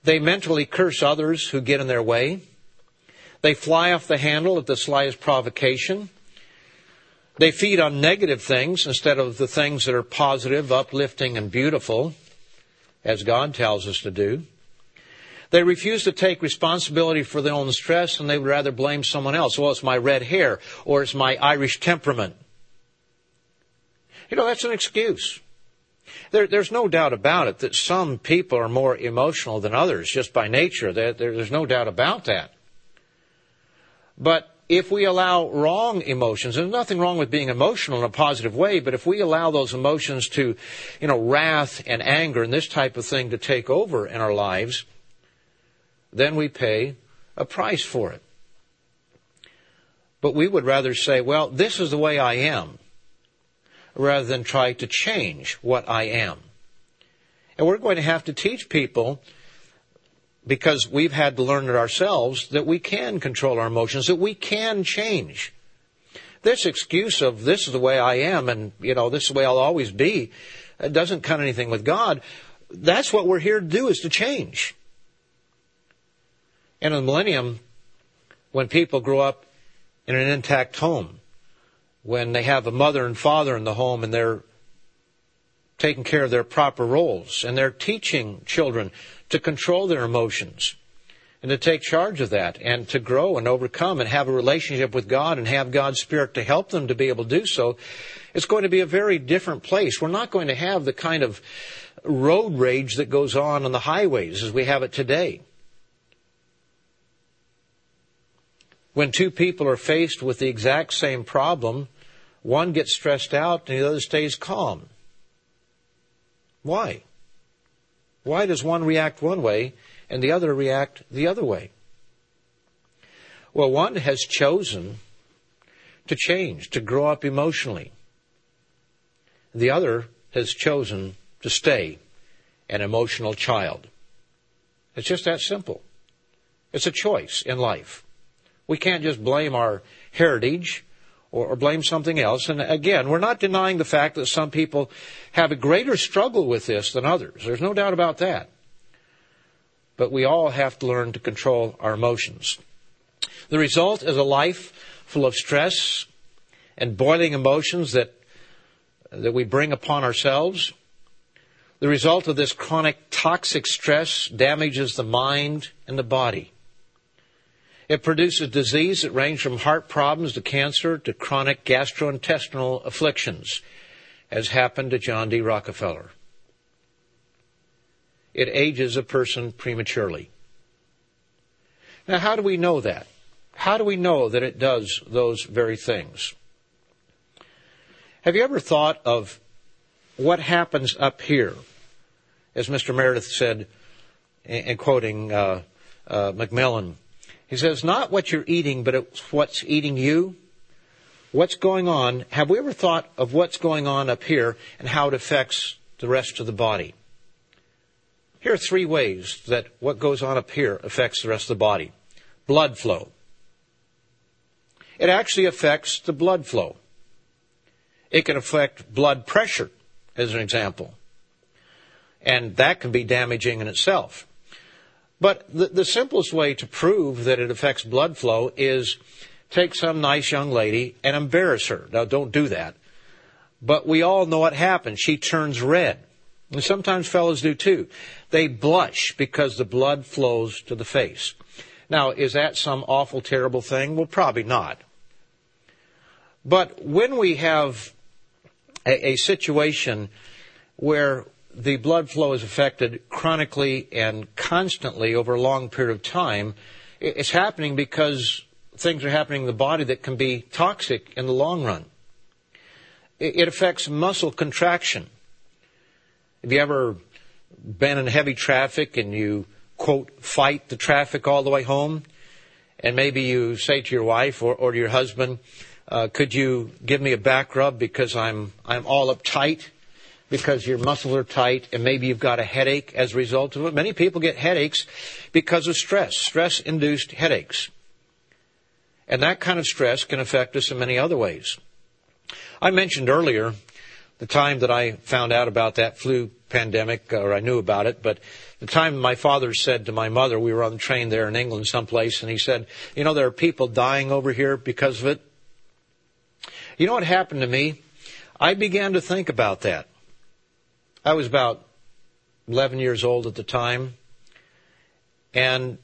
S1: They mentally curse others who get in their way. They fly off the handle at the slightest provocation. They feed on negative things instead of the things that are positive, uplifting, and beautiful, as God tells us to do. They refuse to take responsibility for their own stress and they would rather blame someone else. Well, it's my red hair or it's my Irish temperament. You know, that's an excuse. There, there's no doubt about it that some people are more emotional than others just by nature. There, there's no doubt about that. But if we allow wrong emotions, there's nothing wrong with being emotional in a positive way, but if we allow those emotions to, you know, wrath and anger and this type of thing to take over in our lives, then we pay a price for it. But we would rather say, well, this is the way I am rather than try to change what I am. And we're going to have to teach people because we've had to learn it ourselves that we can control our emotions, that we can change. This excuse of this is the way I am and, you know, this is the way I'll always be, it doesn't cut anything with God. That's what we're here to do is to change. And in the millennium, when people grow up in an intact home, when they have a mother and father in the home and they're taking care of their proper roles and they're teaching children to control their emotions and to take charge of that and to grow and overcome and have a relationship with God and have God's Spirit to help them to be able to do so, it's going to be a very different place. We're not going to have the kind of road rage that goes on on the highways as we have it today. When two people are faced with the exact same problem, one gets stressed out and the other stays calm. Why? Why does one react one way and the other react the other way? Well, one has chosen to change, to grow up emotionally. The other has chosen to stay an emotional child. It's just that simple. It's a choice in life. We can't just blame our heritage or, or blame something else. And again, we're not denying the fact that some people have a greater struggle with this than others. There's no doubt about that. But we all have to learn to control our emotions. The result is a life full of stress and boiling emotions that, that we bring upon ourselves. The result of this chronic toxic stress damages the mind and the body. It produces disease that range from heart problems to cancer to chronic gastrointestinal afflictions, as happened to John D. Rockefeller. It ages a person prematurely. Now, how do we know that? How do we know that it does those very things? Have you ever thought of what happens up here? As Mr. Meredith said, in quoting uh, uh, McMillen, he says, not what you're eating, but it's what's eating you. What's going on? Have we ever thought of what's going on up here and how it affects the rest of the body? Here are three ways that what goes on up here affects the rest of the body. Blood flow. It actually affects the blood flow. It can affect blood pressure, as an example. And that can be damaging in itself. But the, the simplest way to prove that it affects blood flow is take some nice young lady and embarrass her. Now don't do that. But we all know what happens. She turns red. And sometimes fellows do too. They blush because the blood flows to the face. Now, is that some awful, terrible thing? Well, probably not. But when we have a, a situation where the blood flow is affected chronically and constantly over a long period of time, it's happening because things are happening in the body that can be toxic in the long run. It affects muscle contraction. Have you ever been in heavy traffic and you, quote, fight the traffic all the way home? And maybe you say to your wife or, or to your husband, uh, could you give me a back rub because I'm, I'm all uptight? Because your muscles are tight and maybe you've got a headache as a result of it. Many people get headaches because of stress, stress induced headaches. And that kind of stress can affect us in many other ways. I mentioned earlier the time that I found out about that flu pandemic, uh, or I knew about it, but the time my father said to my mother, we were on the train there in England someplace, and he said, you know, there are people dying over here because of it. You know what happened to me? I began to think about that. I was about 11 years old at the time, and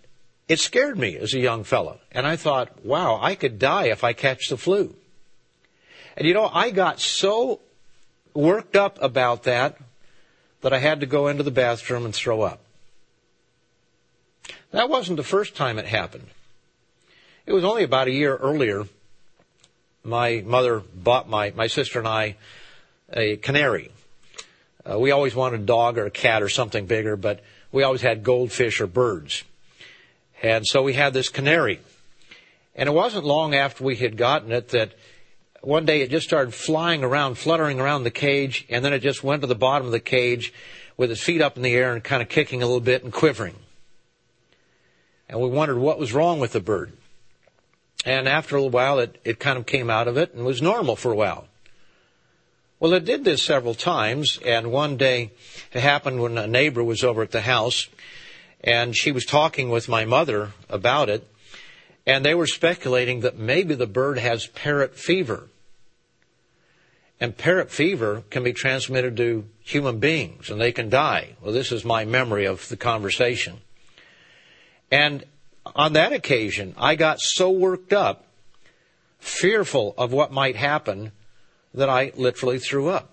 S1: it scared me as a young fellow. And I thought, wow, I could die if I catch the flu. And you know, I got so worked up about that that I had to go into the bathroom and throw up. That wasn't the first time it happened. It was only about a year earlier. My mother bought my, my sister and I a canary. Uh, we always wanted a dog or a cat or something bigger, but we always had goldfish or birds. And so we had this canary. And it wasn't long after we had gotten it that one day it just started flying around, fluttering around the cage, and then it just went to the bottom of the cage with its feet up in the air and kind of kicking a little bit and quivering. And we wondered what was wrong with the bird. And after a little while, it, it kind of came out of it and was normal for a while. Well, it did this several times, and one day it happened when a neighbor was over at the house, and she was talking with my mother about it, and they were speculating that maybe the bird has parrot fever. And parrot fever can be transmitted to human beings, and they can die. Well, this is my memory of the conversation. And on that occasion, I got so worked up, fearful of what might happen, that I literally threw up.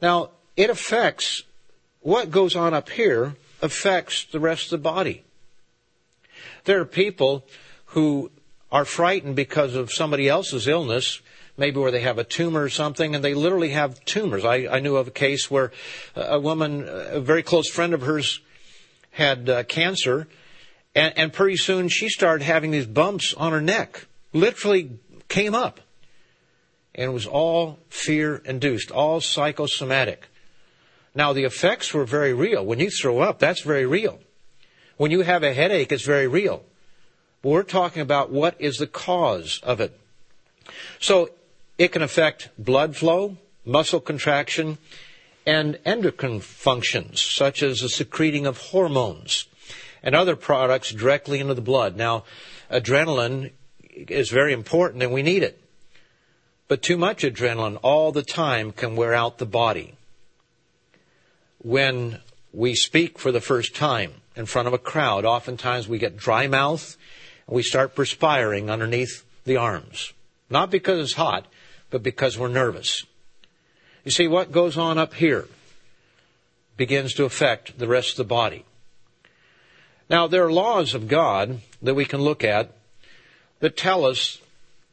S1: Now, it affects what goes on up here affects the rest of the body. There are people who are frightened because of somebody else's illness, maybe where they have a tumor or something, and they literally have tumors. I, I knew of a case where a woman, a very close friend of hers, had uh, cancer, and, and pretty soon she started having these bumps on her neck. Literally came up and it was all fear induced, all psychosomatic. Now the effects were very real. When you throw up, that's very real. When you have a headache, it's very real. But we're talking about what is the cause of it. So it can affect blood flow, muscle contraction, and endocrine functions, such as the secreting of hormones and other products directly into the blood. Now, adrenaline is very important and we need it. But too much adrenaline all the time can wear out the body. When we speak for the first time in front of a crowd, oftentimes we get dry mouth and we start perspiring underneath the arms. Not because it's hot, but because we're nervous. You see, what goes on up here begins to affect the rest of the body. Now, there are laws of God that we can look at that tell us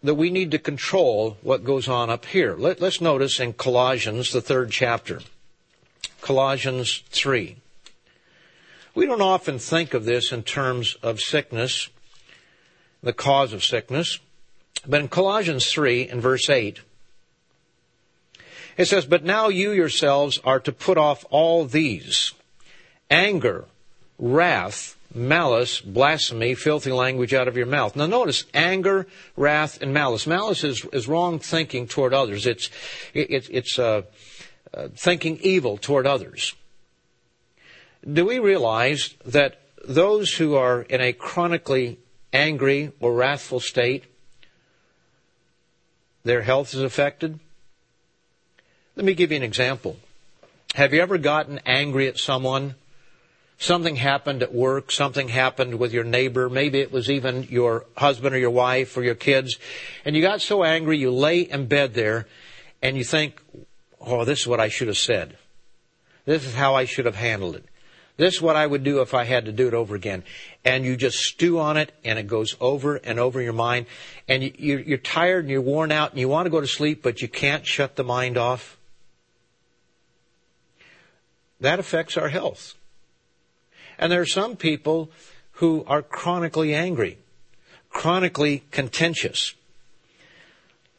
S1: that we need to control what goes on up here. Let, us notice in Colossians, the third chapter, Colossians 3. We don't often think of this in terms of sickness, the cause of sickness, but in Colossians 3 and verse 8, it says, But now you yourselves are to put off all these anger, wrath, malice, blasphemy, filthy language out of your mouth. Now notice anger, wrath, and malice. Malice is, is wrong thinking toward others. It's, it, it's, uh, uh, thinking evil toward others. Do we realize that those who are in a chronically angry or wrathful state, their health is affected? Let me give you an example. Have you ever gotten angry at someone? Something happened at work, something happened with your neighbor, maybe it was even your husband or your wife or your kids, and you got so angry you lay in bed there and you think, oh, this is what I should have said. This is how I should have handled it. This is what I would do if I had to do it over again. And you just stew on it and it goes over and over in your mind and you, are tired and you're worn out and you want to go to sleep, but you can't shut the mind off. That affects our health. And there are some people who are chronically angry, chronically contentious,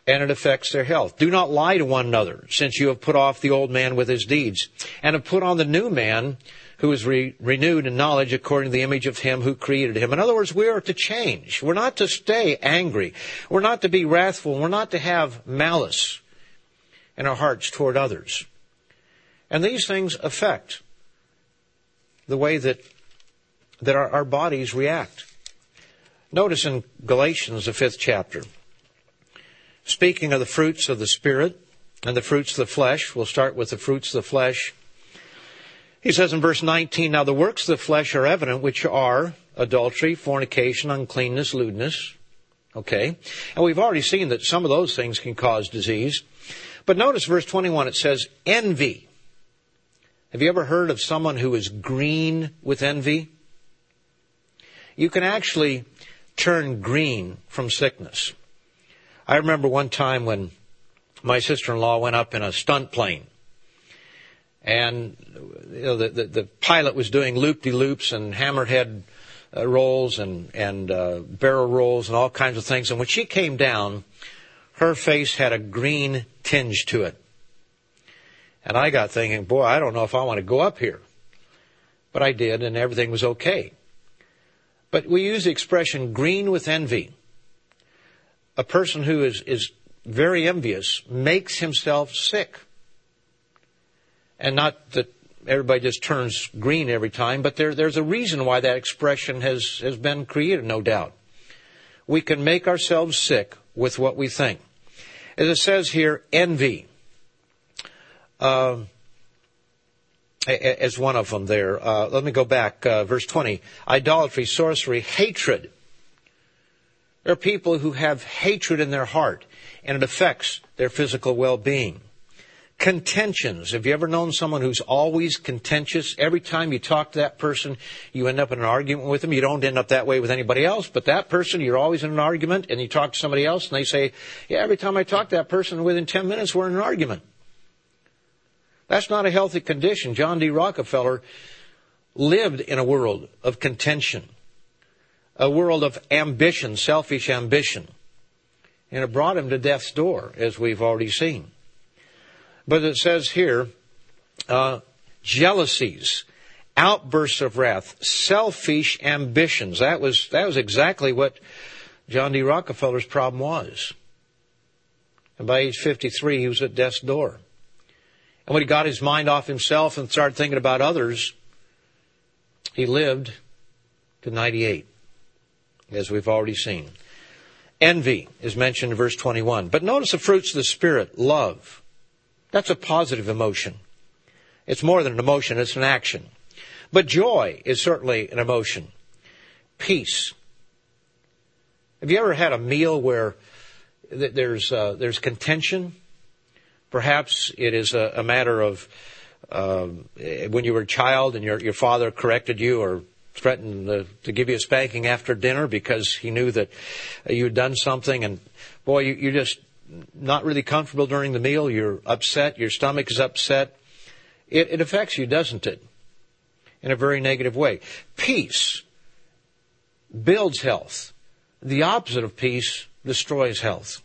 S1: and it affects their health. Do not lie to one another, since you have put off the old man with his deeds, and have put on the new man who is re- renewed in knowledge according to the image of him who created him. In other words, we are to change. We're not to stay angry. We're not to be wrathful. We're not to have malice in our hearts toward others. And these things affect the way that, that our, our bodies react. Notice in Galatians, the fifth chapter, speaking of the fruits of the Spirit and the fruits of the flesh, we'll start with the fruits of the flesh. He says in verse 19, Now the works of the flesh are evident, which are adultery, fornication, uncleanness, lewdness. Okay. And we've already seen that some of those things can cause disease. But notice verse 21, it says envy. Have you ever heard of someone who is green with envy? You can actually turn green from sickness. I remember one time when my sister-in-law went up in a stunt plane and you know, the, the, the pilot was doing loop-de-loops and hammerhead uh, rolls and, and uh, barrel rolls and all kinds of things. And when she came down, her face had a green tinge to it. And I got thinking, boy, I don't know if I want to go up here. But I did, and everything was okay. But we use the expression green with envy. A person who is, is very envious makes himself sick. And not that everybody just turns green every time, but there, there's a reason why that expression has, has been created, no doubt. We can make ourselves sick with what we think. As it says here, envy. Uh, as one of them there. Uh, let me go back, uh, verse 20. Idolatry, sorcery, hatred. There are people who have hatred in their heart, and it affects their physical well-being. Contentions. Have you ever known someone who's always contentious? Every time you talk to that person, you end up in an argument with them. You don't end up that way with anybody else, but that person, you're always in an argument, and you talk to somebody else, and they say, yeah, every time I talk to that person, within 10 minutes, we're in an argument. That's not a healthy condition. John D. Rockefeller lived in a world of contention, a world of ambition, selfish ambition. And it brought him to death's door, as we've already seen. But it says here, uh, jealousies, outbursts of wrath, selfish ambitions. That was, that was exactly what John D. Rockefeller's problem was. And by age 53, he was at death's door. And when he got his mind off himself and started thinking about others, he lived to 98, as we've already seen. Envy is mentioned in verse 21. But notice the fruits of the Spirit love, that's a positive emotion. It's more than an emotion, it's an action. But joy is certainly an emotion. Peace. Have you ever had a meal where there's, uh, there's contention? Perhaps it is a, a matter of uh, when you were a child and your, your father corrected you or threatened to, give you a spanking after dinner because he knew that you had done something and boy, you, you just not really comfortable during the meal, you're upset, your stomach is upset, it, it affects you, doesn't it? In a very negative way. Peace builds health. The opposite of peace destroys health.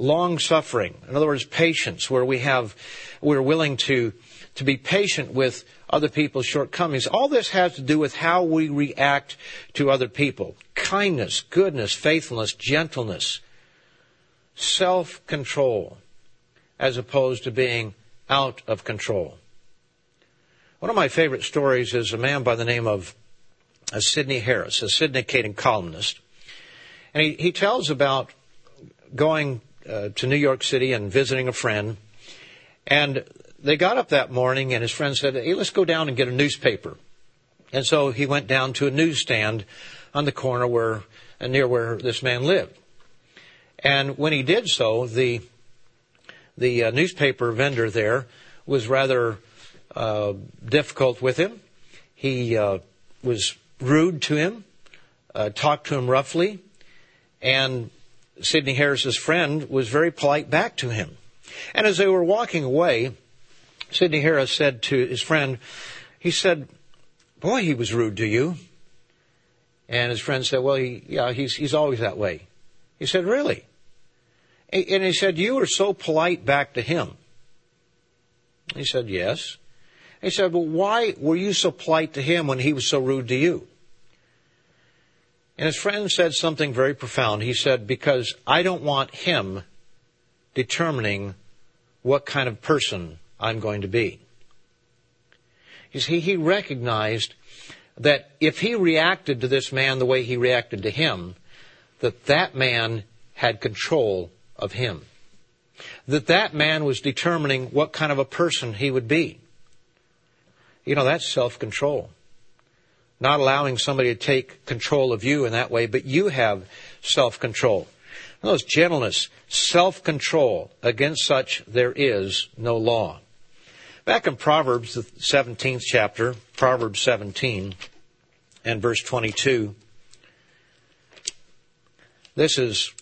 S1: Long suffering, in other words, patience, where we have, we're willing to, to be patient with other people's shortcomings. All this has to do with how we react to other people. Kindness, goodness, faithfulness, gentleness, self control as opposed to being out of control. One of my favorite stories is a man by the name of uh, Sydney Harris, a syndicated columnist. And he, he tells about going uh, to New York City and visiting a friend. And they got up that morning and his friend said, Hey, let's go down and get a newspaper. And so he went down to a newsstand on the corner where, uh, near where this man lived. And when he did so, the, the uh, newspaper vendor there was rather uh, difficult with him. He uh, was rude to him, talked to him roughly, and Sydney Harris's friend was very polite back to him. And as they were walking away, Sydney Harris said to his friend, he said, boy, he was rude to you. And his friend said, well, he, yeah, he's, he's always that way. He said, really? And he said, you were so polite back to him. He said, yes. He said, well, why were you so polite to him when he was so rude to you? And his friend said something very profound. He said, because I don't want him determining what kind of person I'm going to be. You see, he recognized that if he reacted to this man the way he reacted to him, that that man had control of him. That that man was determining what kind of a person he would be. You know, that's self-control not allowing somebody to take control of you in that way, but you have self-control. Those gentleness, self-control, against such there is no law. Back in Proverbs, the 17th chapter, Proverbs 17 and verse 22, this is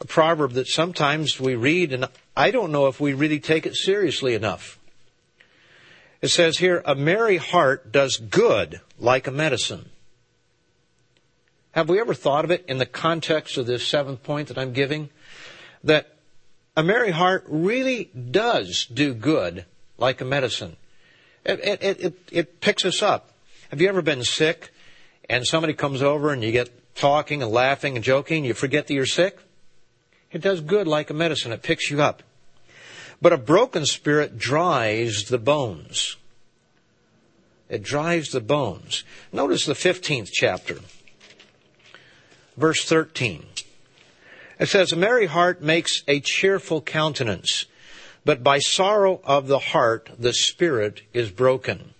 S1: a proverb that sometimes we read and I don't know if we really take it seriously enough. It says here, a merry heart does good like a medicine. Have we ever thought of it in the context of this seventh point that I'm giving? That a merry heart really does do good like a medicine. It, it, it, it, picks us up. Have you ever been sick and somebody comes over and you get talking and laughing and joking, and you forget that you're sick? It does good like a medicine. It picks you up. But a broken spirit dries the bones. It dries the bones. Notice the 15th chapter, verse 13. It says, A merry heart makes a cheerful countenance, but by sorrow of the heart the spirit is broken.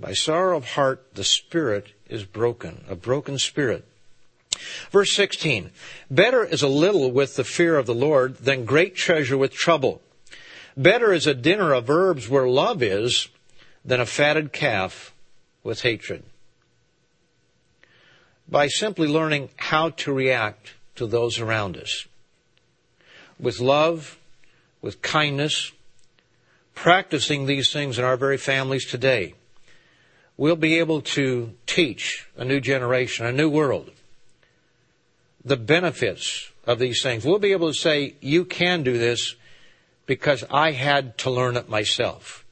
S1: By sorrow of heart the spirit is broken, a broken spirit. Verse 16, better is a little with the fear of the Lord than great treasure with trouble. Better is a dinner of herbs where love is than a fatted calf with hatred. By simply learning how to react to those around us. With love, with kindness, practicing these things in our very families today, we'll be able to teach a new generation, a new world, the benefits of these things. We'll be able to say, you can do this because I had to learn it myself.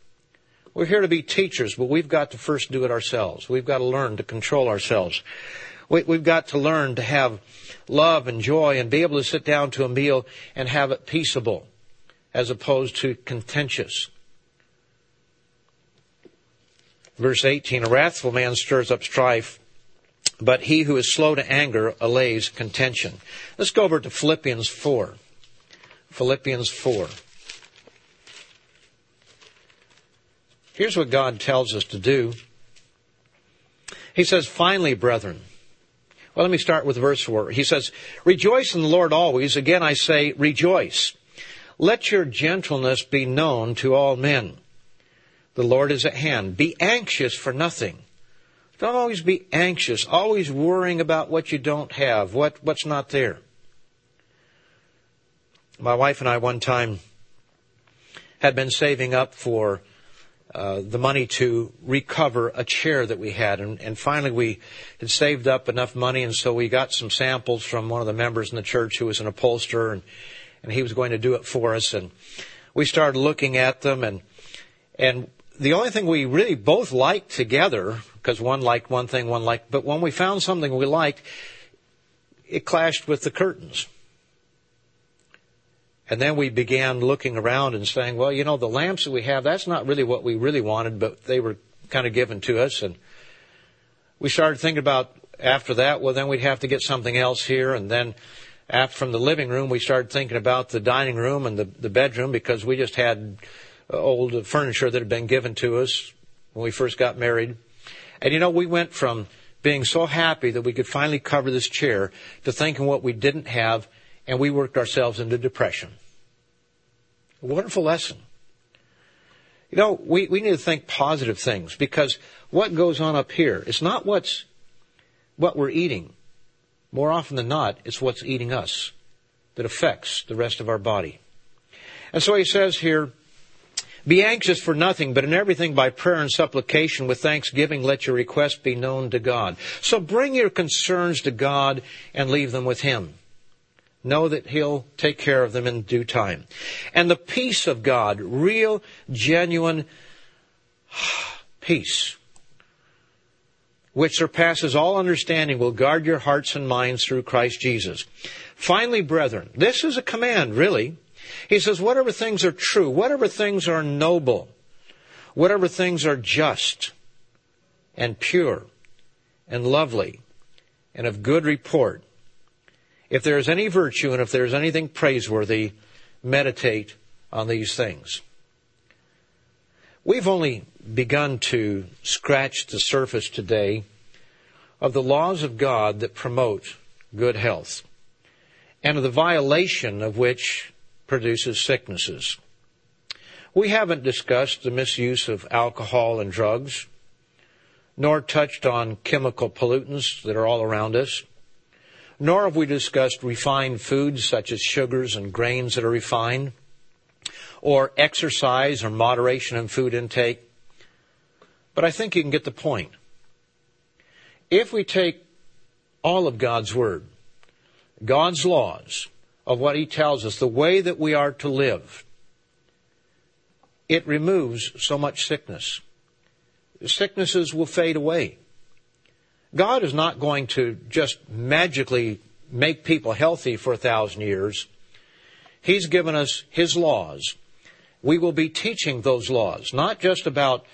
S1: We're here to be teachers, but we've got to first do it ourselves. We've got to learn to control ourselves. We, have got to learn to have love and joy and be able to sit down to a meal and have it peaceable as opposed to contentious. Verse 18, a wrathful man stirs up strife, but he who is slow to anger allays contention. Let's go over to Philippians 4. Philippians 4. Here's what God tells us to do. He says, finally, brethren. Well, let me start with verse 4. He says, Rejoice in the Lord always. Again, I say, rejoice. Let your gentleness be known to all men. The Lord is at hand. Be anxious for nothing don't always be anxious, always worrying about what you don't have, what, what's not there. My wife and I one time had been saving up for uh, the money to recover a chair that we had, and, and finally we had saved up enough money, and so we got some samples from one of the members in the church who was an upholsterer, and, and he was going to do it for us, and we started looking at them, and and the only thing we really both liked together, because one liked one thing, one liked, but when we found something we liked, it clashed with the curtains. And then we began looking around and saying, well, you know, the lamps that we have, that's not really what we really wanted, but they were kind of given to us. And we started thinking about after that, well, then we'd have to get something else here. And then after, from the living room, we started thinking about the dining room and the, the bedroom because we just had uh, old furniture that had been given to us when we first got married. And you know, we went from being so happy that we could finally cover this chair to thinking what we didn't have and we worked ourselves into depression. A wonderful lesson. You know, we, we need to think positive things because what goes on up here is not what's, what we're eating. More often than not, it's what's eating us that affects the rest of our body. And so he says here, be anxious for nothing, but in everything by prayer and supplication with thanksgiving let your requests be known to God. So bring your concerns to God and leave them with Him. Know that He'll take care of them in due time. And the peace of God, real, genuine peace, which surpasses all understanding, will guard your hearts and minds through Christ Jesus. Finally, brethren, this is a command, really. He says, whatever things are true, whatever things are noble, whatever things are just and pure and lovely and of good report, if there is any virtue and if there is anything praiseworthy, meditate on these things. We've only begun to scratch the surface today of the laws of God that promote good health and of the violation of which produces sicknesses. We haven't discussed the misuse of alcohol and drugs, nor touched on chemical pollutants that are all around us nor have we discussed refined foods such as sugars and grains that are refined, or exercise or moderation in food intake. But I think you can get the point. If we take all of God's Word, God's laws of what He tells us, the way that we are to live, it removes so much sickness. Sicknesses will fade away. God is not going to just magically make people healthy for a thousand years. He's given us His laws. We will be teaching those laws, not just about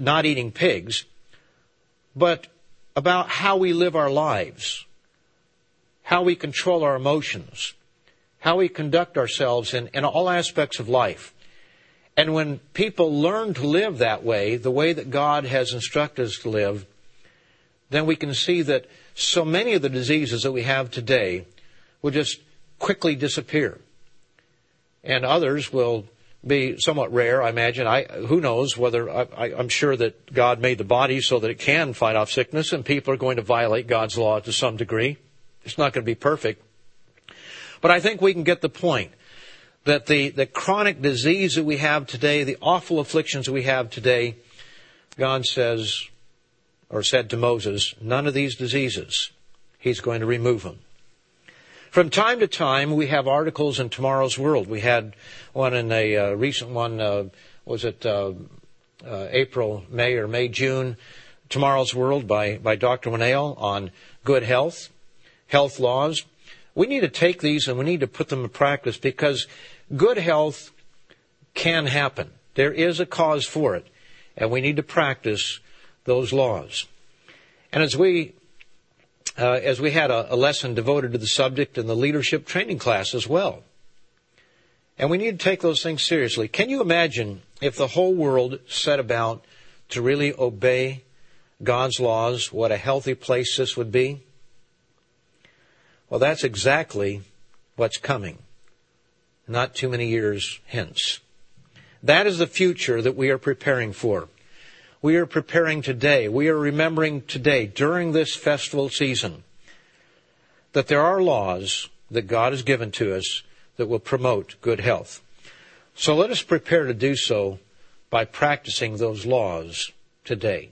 S1: not eating pigs, but about how we live our lives, how we control our emotions, how we conduct ourselves in, in all aspects of life. And when people learn to live that way, the way that God has instructed us to live, then we can see that so many of the diseases that we have today will just quickly disappear. And others will be somewhat rare, I imagine. I, who knows whether, I, am sure that God made the body so that it can fight off sickness and people are going to violate God's law to some degree. It's not going to be perfect. But I think we can get the point that the, the chronic disease that we have today, the awful afflictions that we have today, God says, or said to Moses, none of these diseases. He's going to remove them. From time to time, we have articles in Tomorrow's World. We had one in a uh, recent one, uh, was it uh, uh April, May, or May, June? Tomorrow's World by, by Dr. Winnail on good health, health laws. We need to take these and we need to put them in practice because good health can happen. There is a cause for it, and we need to practice those laws. And as we uh, as we had a, a lesson devoted to the subject in the leadership training class as well. And we need to take those things seriously. Can you imagine if the whole world set about to really obey God's laws, what a healthy place this would be? Well, that's exactly what's coming, not too many years hence. That is the future that we are preparing for we are preparing today, we are remembering today during this festival season that there are laws that God has given to us that will promote good health. So let us prepare to do so by practicing those laws today.